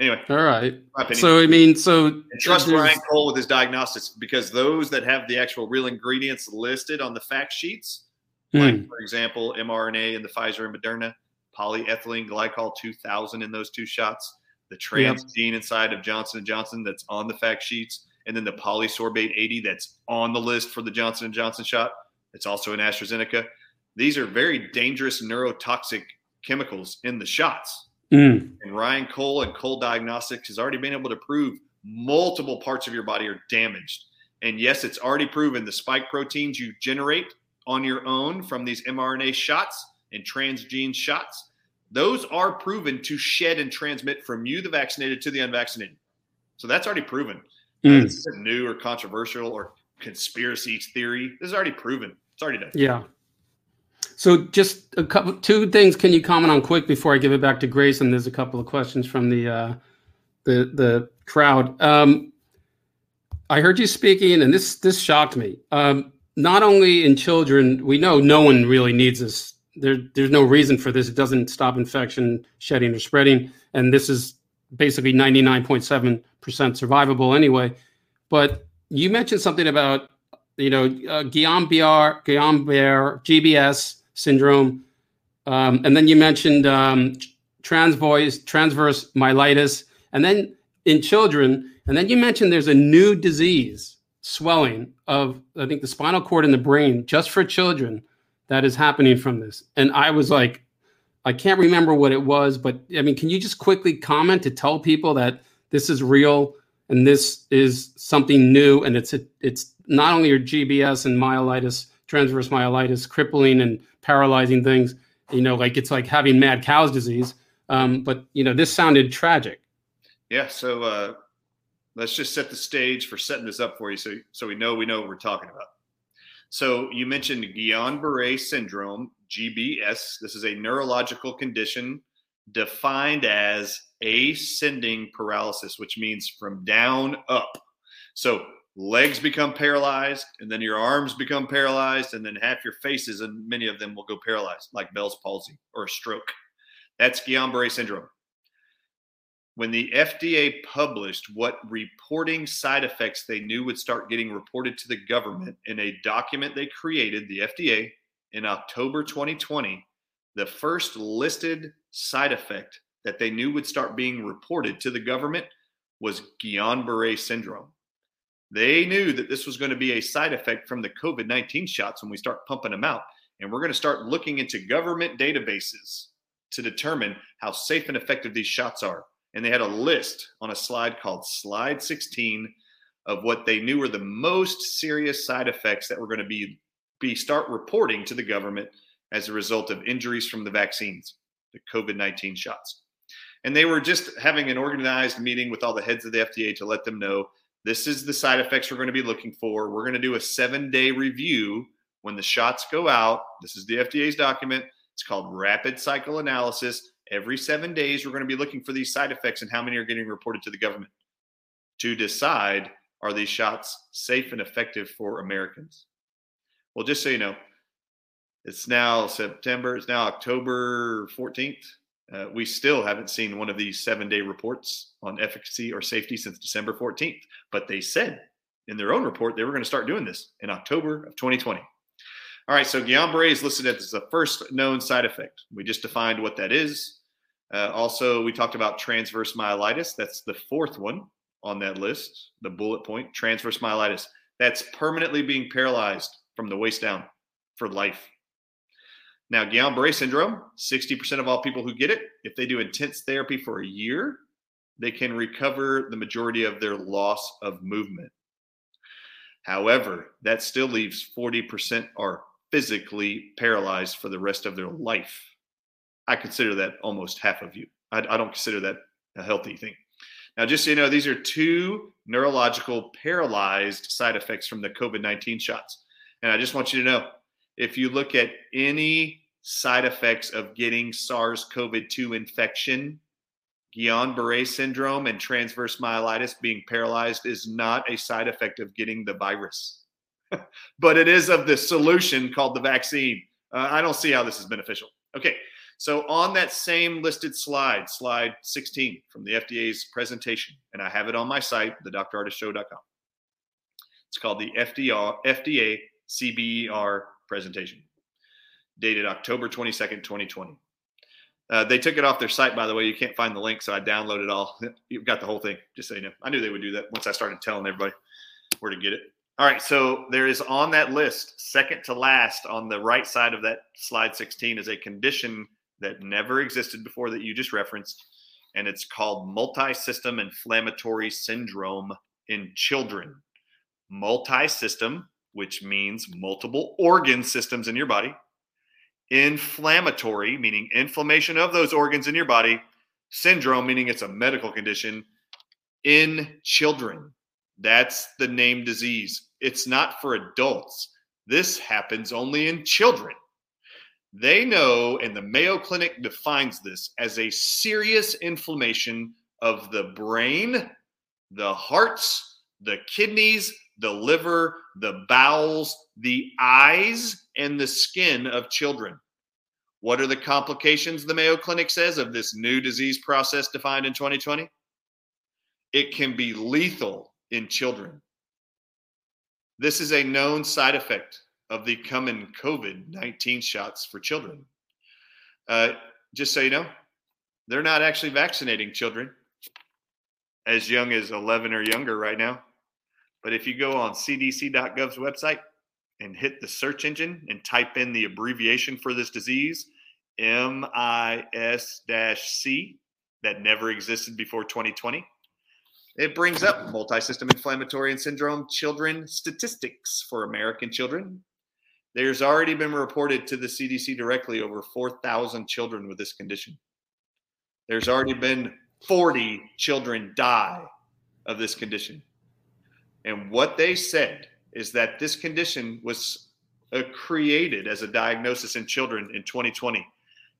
anyway, all right. So I mean, so and trust Ryan Cole with his diagnostics because those that have the actual real ingredients listed on the fact sheets, hmm. like for example, mRNA in the Pfizer and Moderna, polyethylene glycol 2000 in those two shots, the trans yep. gene inside of Johnson and Johnson that's on the fact sheets, and then the polysorbate 80 that's on the list for the Johnson and Johnson shot. It's also in AstraZeneca. These are very dangerous neurotoxic chemicals in the shots. Mm. And Ryan Cole and Cole Diagnostics has already been able to prove multiple parts of your body are damaged. And yes, it's already proven the spike proteins you generate on your own from these mRNA shots and transgene shots, those are proven to shed and transmit from you, the vaccinated, to the unvaccinated. So that's already proven. Mm. This isn't new or controversial or conspiracy theory. This is already proven. It's already done. Yeah. So just a couple, two things. Can you comment on quick before I give it back to Grace? And there's a couple of questions from the uh, the the crowd. Um, I heard you speaking, and this this shocked me. Um, not only in children, we know no one really needs this. There, there's no reason for this. It doesn't stop infection, shedding, or spreading, and this is basically 99.7% survivable anyway. But you mentioned something about you know, uh, Guillain-Barré, Guillain-Barré, GBS syndrome, um, and then you mentioned um, transvoice, transverse myelitis, and then in children, and then you mentioned there's a new disease, swelling of I think the spinal cord in the brain, just for children, that is happening from this. And I was like, I can't remember what it was, but I mean, can you just quickly comment to tell people that this is real and this is something new, and it's a, it's not only your GBS and myelitis, transverse myelitis, crippling and paralyzing things. You know, like it's like having mad cow's disease. Um, but you know, this sounded tragic. Yeah. So uh, let's just set the stage for setting this up for you, so so we know we know what we're talking about. So you mentioned Guillain-Barré syndrome, GBS. This is a neurological condition defined as ascending paralysis, which means from down up. So legs become paralyzed and then your arms become paralyzed and then half your faces and many of them will go paralyzed like Bell's palsy or a stroke. That's Guillain-Barré syndrome. When the FDA published what reporting side effects they knew would start getting reported to the government in a document they created, the FDA, in October 2020, the first listed side effect that they knew would start being reported to the government was Guillain-Barré syndrome. They knew that this was going to be a side effect from the COVID 19 shots when we start pumping them out. And we're going to start looking into government databases to determine how safe and effective these shots are. And they had a list on a slide called Slide 16 of what they knew were the most serious side effects that were going to be, be start reporting to the government as a result of injuries from the vaccines, the COVID 19 shots. And they were just having an organized meeting with all the heads of the FDA to let them know this is the side effects we're going to be looking for. We're going to do a seven day review when the shots go out. This is the FDA's document. It's called rapid cycle analysis. Every seven days, we're going to be looking for these side effects and how many are getting reported to the government to decide are these shots safe and effective for Americans? Well, just so you know, it's now September, it's now October 14th. Uh, we still haven't seen one of these seven day reports on efficacy or safety since December 14th. But they said in their own report they were going to start doing this in October of 2020. All right, so Guillain Barre is listed as the first known side effect. We just defined what that is. Uh, also, we talked about transverse myelitis. That's the fourth one on that list, the bullet point transverse myelitis. That's permanently being paralyzed from the waist down for life. Now, Guillain-Barré syndrome, 60% of all people who get it, if they do intense therapy for a year, they can recover the majority of their loss of movement. However, that still leaves 40% are physically paralyzed for the rest of their life. I consider that almost half of you. I, I don't consider that a healthy thing. Now, just so you know, these are two neurological paralyzed side effects from the COVID 19 shots. And I just want you to know if you look at any side effects of getting SARS CoV 2 infection, Guillain Barre syndrome and transverse myelitis being paralyzed is not a side effect of getting the virus, but it is of the solution called the vaccine. Uh, I don't see how this is beneficial. Okay, so on that same listed slide, slide 16 from the FDA's presentation, and I have it on my site, thedrardisshow.com. It's called the FDA CBER presentation, dated October 22nd, 2020. Uh, they took it off their site, by the way. You can't find the link, so I downloaded all. You've got the whole thing, just so you know. I knew they would do that once I started telling everybody where to get it. All right, so there is on that list, second to last on the right side of that slide 16, is a condition that never existed before that you just referenced, and it's called multi system inflammatory syndrome in children. Multi system, which means multiple organ systems in your body, inflammatory, meaning inflammation of those organs in your body, syndrome, meaning it's a medical condition in children. That's the name disease. It's not for adults. This happens only in children. They know, and the Mayo Clinic defines this as a serious inflammation of the brain, the hearts, the kidneys, the liver, the bowels, the eyes, and the skin of children. What are the complications, the Mayo Clinic says, of this new disease process defined in 2020? It can be lethal in children. This is a known side effect of the coming COVID 19 shots for children. Uh, just so you know, they're not actually vaccinating children as young as 11 or younger right now. But if you go on cdc.gov's website and hit the search engine and type in the abbreviation for this disease, MIS C, that never existed before 2020, it brings up multi system inflammatory and syndrome children statistics for American children. There's already been reported to the CDC directly over 4,000 children with this condition. There's already been 40 children die of this condition. And what they said is that this condition was uh, created as a diagnosis in children in 2020.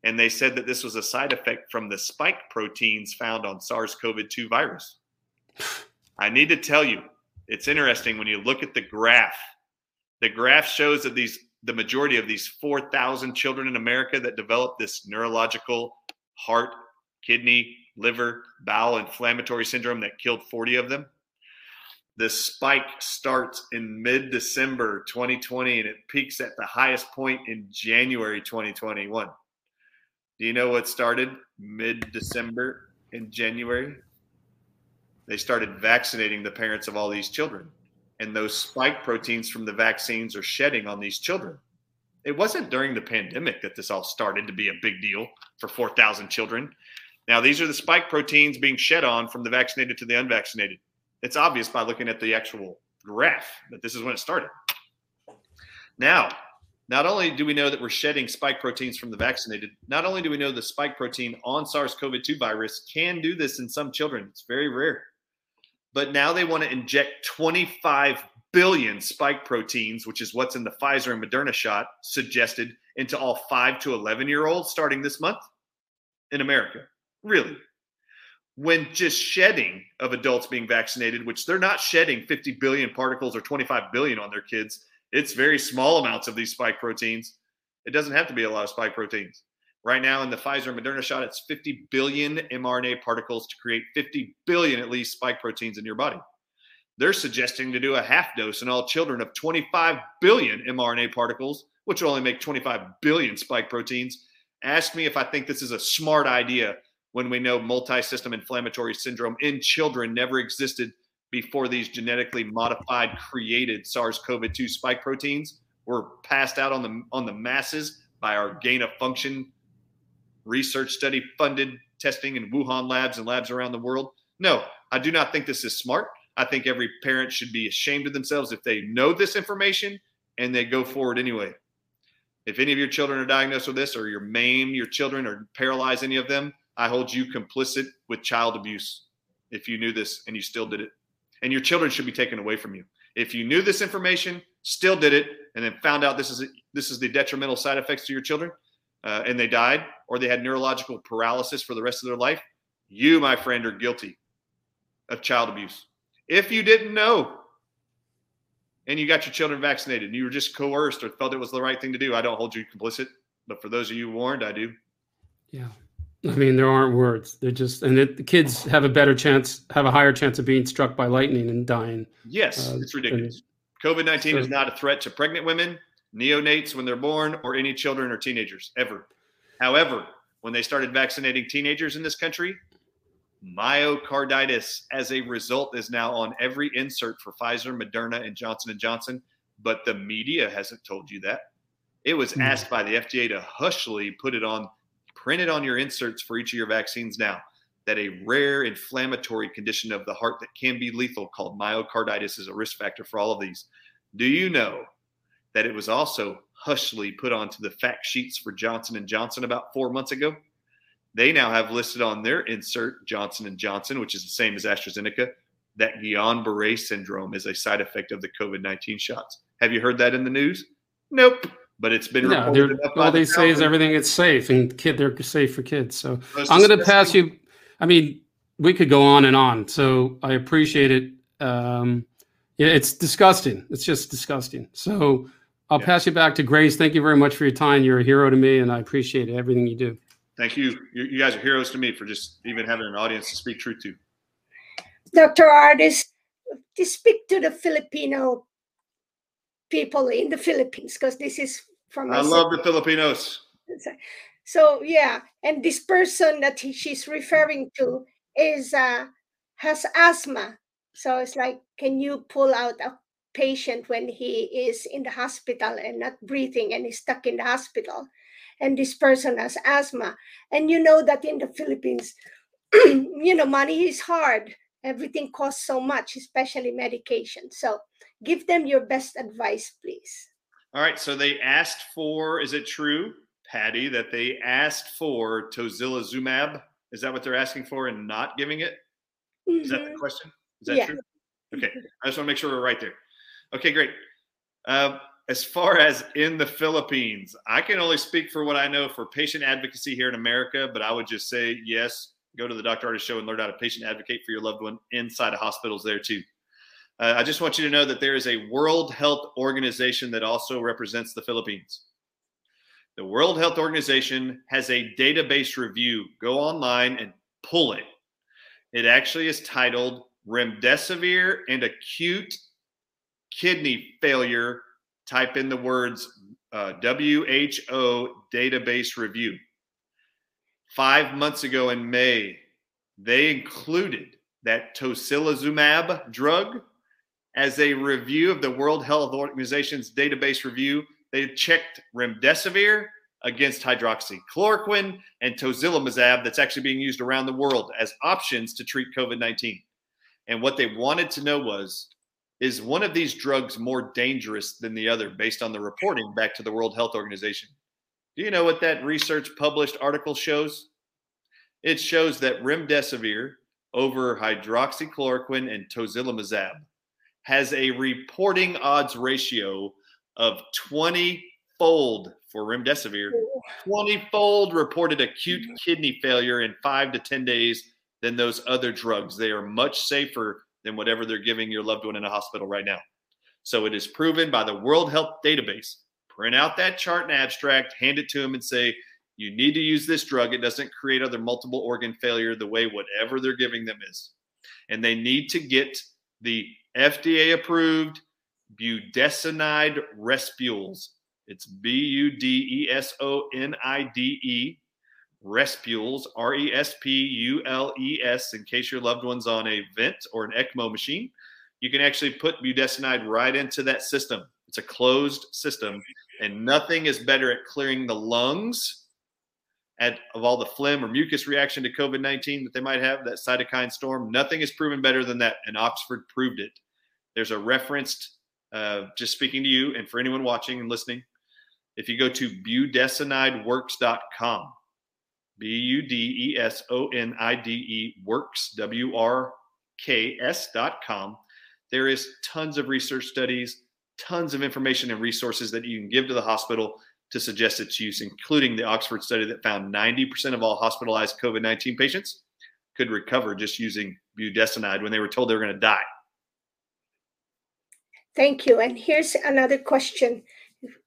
And they said that this was a side effect from the spike proteins found on SARS CoV 2 virus. I need to tell you, it's interesting when you look at the graph. The graph shows that these the majority of these 4,000 children in America that developed this neurological heart, kidney, liver, bowel inflammatory syndrome that killed 40 of them the spike starts in mid December 2020 and it peaks at the highest point in January 2021. Do you know what started mid December in January? They started vaccinating the parents of all these children. And those spike proteins from the vaccines are shedding on these children. It wasn't during the pandemic that this all started to be a big deal for 4,000 children. Now, these are the spike proteins being shed on from the vaccinated to the unvaccinated. It's obvious by looking at the actual graph that this is when it started. Now, not only do we know that we're shedding spike proteins from the vaccinated, not only do we know the spike protein on SARS CoV 2 virus can do this in some children, it's very rare. But now they want to inject 25 billion spike proteins, which is what's in the Pfizer and Moderna shot, suggested into all 5 to 11 year olds starting this month in America. Really? when just shedding of adults being vaccinated, which they're not shedding 50 billion particles or 25 billion on their kids, it's very small amounts of these spike proteins. It doesn't have to be a lot of spike proteins. Right now, in the Pfizer Moderna shot, it's 50 billion mRNA particles to create 50 billion at least spike proteins in your body. They're suggesting to do a half dose in all children of 25 billion mRNA particles, which will only make 25 billion spike proteins. Ask me if I think this is a smart idea when we know multi-system inflammatory syndrome in children never existed before these genetically modified created SARS-CoV-2 spike proteins were passed out on the on the masses by our gain of function research study funded testing in Wuhan labs and labs around the world. No, I do not think this is smart. I think every parent should be ashamed of themselves if they know this information and they go forward anyway. If any of your children are diagnosed with this, or you maim your children or paralyze any of them, I hold you complicit with child abuse. If you knew this and you still did it, and your children should be taken away from you. If you knew this information, still did it, and then found out this is this is the detrimental side effects to your children, uh, and they died, or they had neurological paralysis for the rest of their life, you, my friend, are guilty of child abuse. If you didn't know, and you got your children vaccinated, and you were just coerced or felt it was the right thing to do, I don't hold you complicit. But for those of you warned, I do. Yeah. I mean, there aren't words. They're just, and it, the kids have a better chance, have a higher chance of being struck by lightning and dying. Yes, uh, it's ridiculous. COVID 19 so, is not a threat to pregnant women, neonates when they're born, or any children or teenagers ever. However, when they started vaccinating teenagers in this country, myocarditis as a result is now on every insert for Pfizer, Moderna, and Johnson & Johnson, but the media hasn't told you that. It was hmm. asked by the FDA to hushly put it on print it on your inserts for each of your vaccines now that a rare inflammatory condition of the heart that can be lethal called myocarditis is a risk factor for all of these. Do you know that it was also hushly put onto the fact sheets for Johnson and Johnson about 4 months ago? They now have listed on their insert Johnson and Johnson, which is the same as AstraZeneca, that Guillain-Barré syndrome is a side effect of the COVID-19 shots. Have you heard that in the news? Nope but it's been no, all they the say is everything is safe and kid they're safe for kids. So I'm going to pass you. I mean, we could go on and on. So I appreciate it. Um, yeah, it's disgusting. It's just disgusting. So I'll yeah. pass you back to Grace. Thank you very much for your time. You're a hero to me, and I appreciate everything you do. Thank you. You, you guys are heroes to me for just even having an audience to speak truth to. Dr. Ardis, to speak to the Filipino people in the Philippines because this is from. I love the Filipinos. So yeah, and this person that he, she's referring to is uh, has asthma. So it's like, can you pull out a patient when he is in the hospital and not breathing and is stuck in the hospital? And this person has asthma, and you know that in the Philippines, you know, money is hard. Everything costs so much, especially medication. So give them your best advice, please. All right. So they asked for, is it true, Patty, that they asked for tocilizumab? Is that what they're asking for and not giving it? Mm-hmm. Is that the mm-hmm. question? Is that yeah. true? Okay. I just want to make sure we're right there. Okay, great. Uh, as far as in the Philippines, I can only speak for what I know for patient advocacy here in America, but I would just say yes, go to the Dr. Ardis show and learn how to patient advocate for your loved one inside of hospitals there too. Uh, I just want you to know that there is a World Health Organization that also represents the Philippines. The World Health Organization has a database review. Go online and pull it. It actually is titled Remdesivir and Acute Kidney Failure. Type in the words uh, WHO database review. Five months ago in May, they included that tocilizumab drug as a review of the World Health Organization's database review, they checked remdesivir against hydroxychloroquine and tocilizumab that's actually being used around the world as options to treat COVID-19. And what they wanted to know was, is one of these drugs more dangerous than the other based on the reporting back to the World Health Organization? Do you know what that research published article shows? It shows that remdesivir over hydroxychloroquine and tocilizumab has a reporting odds ratio of 20 fold for remdesivir, 20 fold reported acute mm-hmm. kidney failure in five to 10 days than those other drugs. They are much safer than whatever they're giving your loved one in a hospital right now. So it is proven by the World Health Database. Print out that chart and abstract, hand it to them, and say, you need to use this drug. It doesn't create other multiple organ failure the way whatever they're giving them is. And they need to get the FDA approved budesonide respules. It's B U D E S O N I D E, respules, R E S P U L E S, in case your loved one's on a vent or an ECMO machine. You can actually put budesonide right into that system. It's a closed system, and nothing is better at clearing the lungs at, of all the phlegm or mucus reaction to COVID 19 that they might have, that cytokine storm. Nothing is proven better than that, and Oxford proved it. There's a referenced, uh, just speaking to you and for anyone watching and listening, If you go to budesonideworks.com, B U D E S O N I D E works, W R K S.com, there is tons of research studies, tons of information and resources that you can give to the hospital to suggest its use, including the Oxford study that found 90% of all hospitalized COVID 19 patients could recover just using budesonide when they were told they were going to die. Thank you. And here's another question.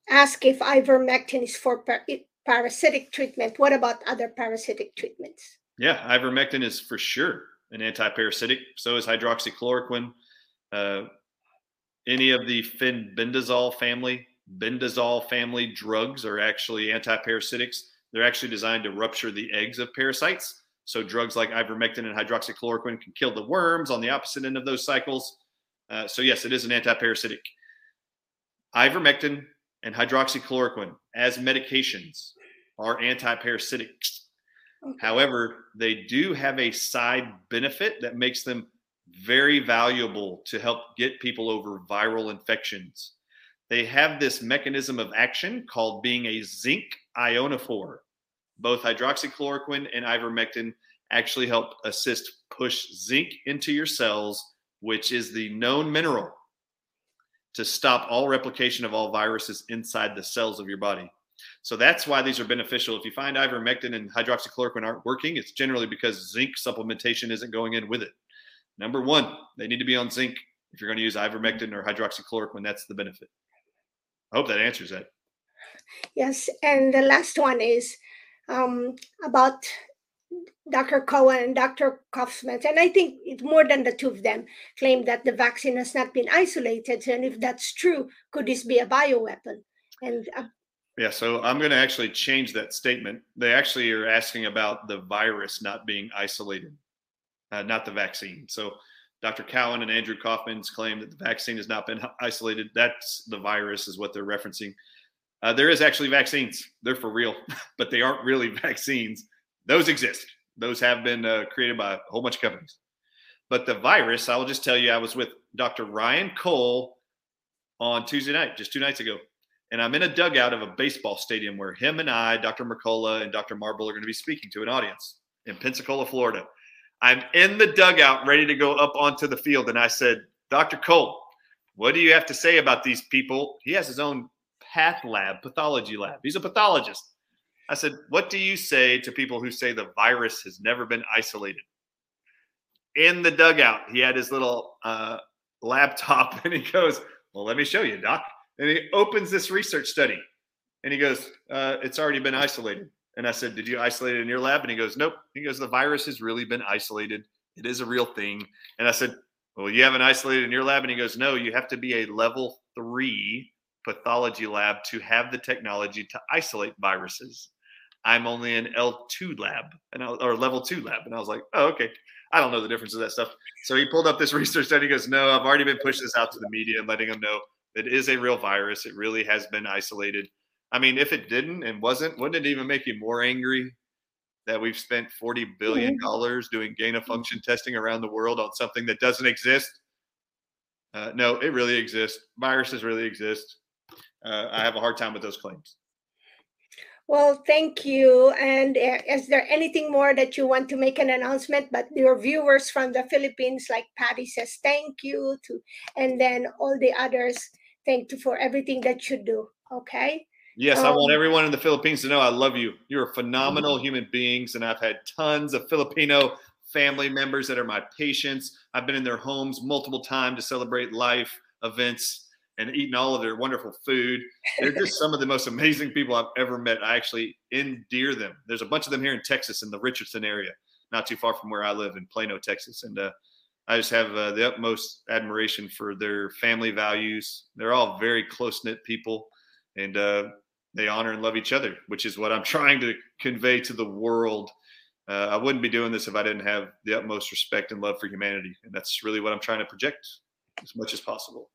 Ask if ivermectin is for par- parasitic treatment. What about other parasitic treatments? Yeah, ivermectin is for sure an anti-parasitic. So is hydroxychloroquine. Uh, any of the fenbendazole family, bendazole family drugs are actually anti-parasitics. They're actually designed to rupture the eggs of parasites. So drugs like ivermectin and hydroxychloroquine can kill the worms on the opposite end of those cycles. Uh, so yes, it is an anti-parasitic. Ivermectin and hydroxychloroquine as medications are anti-parasitics. Okay. However, they do have a side benefit that makes them very valuable to help get people over viral infections. They have this mechanism of action called being a zinc ionophore. Both hydroxychloroquine and ivermectin actually help assist push zinc into your cells, which is the known mineral to stop all replication of all viruses inside the cells of your body. So that's why these are beneficial. If you find ivermectin and hydroxychloroquine aren't working, it's generally because zinc supplementation isn't going in with it. Number one, they need to be on zinc. If you're going to use ivermectin or hydroxychloroquine, that's the benefit. I hope that answers that. Yes. And the last one is um, about Dr. Cohen and Dr. Kaufman, and I think it's more than the two of them claim that the vaccine has not been isolated. And if that's true, could this be a bioweapon? And uh, yeah, so I'm going to actually change that statement. They actually are asking about the virus not being isolated, uh, not the vaccine. So Dr. Cowan and Andrew Kaufman's claim that the vaccine has not been isolated. That's the virus, is what they're referencing. Uh, there is actually vaccines. They're for real, but they aren't really vaccines. Those exist. Those have been uh, created by a whole bunch of companies. But the virus, I will just tell you, I was with Dr. Ryan Cole on Tuesday night, just two nights ago. And I'm in a dugout of a baseball stadium where him and I, Dr. Mercola, and Dr. Marble are going to be speaking to an audience in Pensacola, Florida. I'm in the dugout ready to go up onto the field. And I said, Dr. Cole, what do you have to say about these people? He has his own path lab, pathology lab. He's a pathologist. I said, What do you say to people who say the virus has never been isolated? In the dugout, he had his little uh, laptop and he goes, Well, let me show you, Doc. And he opens this research study and he goes, uh, It's already been isolated. And I said, Did you isolate it in your lab? And he goes, Nope. He goes, The virus has really been isolated. It is a real thing. And I said, Well, you haven't isolated in your lab? And he goes, No, you have to be a level three pathology lab to have the technology to isolate viruses. I'm only an L2 lab and I, or level two lab. And I was like, oh, okay. I don't know the difference of that stuff. So he pulled up this research study. He goes, no, I've already been pushing this out to the media and letting them know it is a real virus. It really has been isolated. I mean, if it didn't and wasn't, wouldn't it even make you more angry that we've spent $40 billion doing gain of function testing around the world on something that doesn't exist? Uh, no, it really exists. Viruses really exist. Uh, I have a hard time with those claims. Well, thank you. And uh, is there anything more that you want to make an announcement? But your viewers from the Philippines, like Patty says, thank you to, and then all the others, thank you for everything that you do. Okay. Yes, um, I want um, everyone in the Philippines to know I love you. You're phenomenal mm-hmm. human beings, and I've had tons of Filipino family members that are my patients. I've been in their homes multiple times to celebrate life events and eating all of their wonderful food. They're just some of the most amazing people I've ever met. I actually endear them. There's a bunch of them here in Texas in the Richardson area, not too far from where I live in Plano, Texas. And uh, I just have uh, the utmost admiration for their family values. They're all very close knit people and uh, they honor and love each other, which is what I'm trying to convey to the world. Uh, I wouldn't be doing this if I didn't have the utmost respect and love for humanity. And that's really what I'm trying to project as much as possible.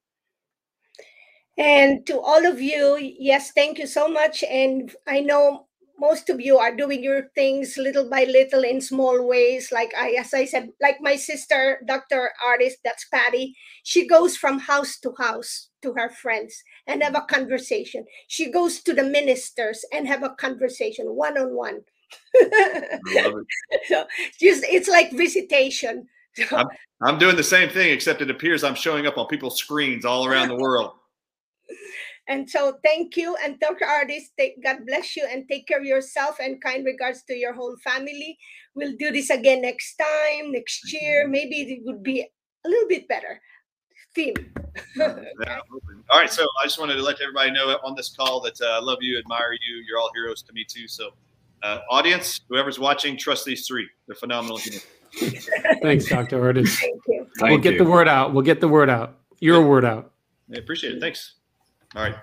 And to all of you, yes, thank you so much. And I know most of you are doing your things little by little in small ways. Like I, as I said, like my sister, Dr. Ardis, that's Patty. She goes from house to house to her friends and have a conversation. She goes to the ministers and have a conversation one on one. So just it's like visitation. So, I'm doing the same thing, except it appears I'm showing up on people's screens all around the world. and so thank you. And Dr. Ardis, take, God bless you and take care of yourself and kind regards to your whole family. We'll do this again next time, next year. Maybe it would be a little bit better theme. Yeah, all right, so I just wanted to let everybody know on this call that uh, I love you, admire you. You're all heroes to me too. So, uh, audience, whoever's watching, trust these three. They're phenomenal. humans. Thanks, Dr. Ardis. Thank you. We'll get you. the word out. We'll get the word out. Your word out. I appreciate it. Thanks. All right.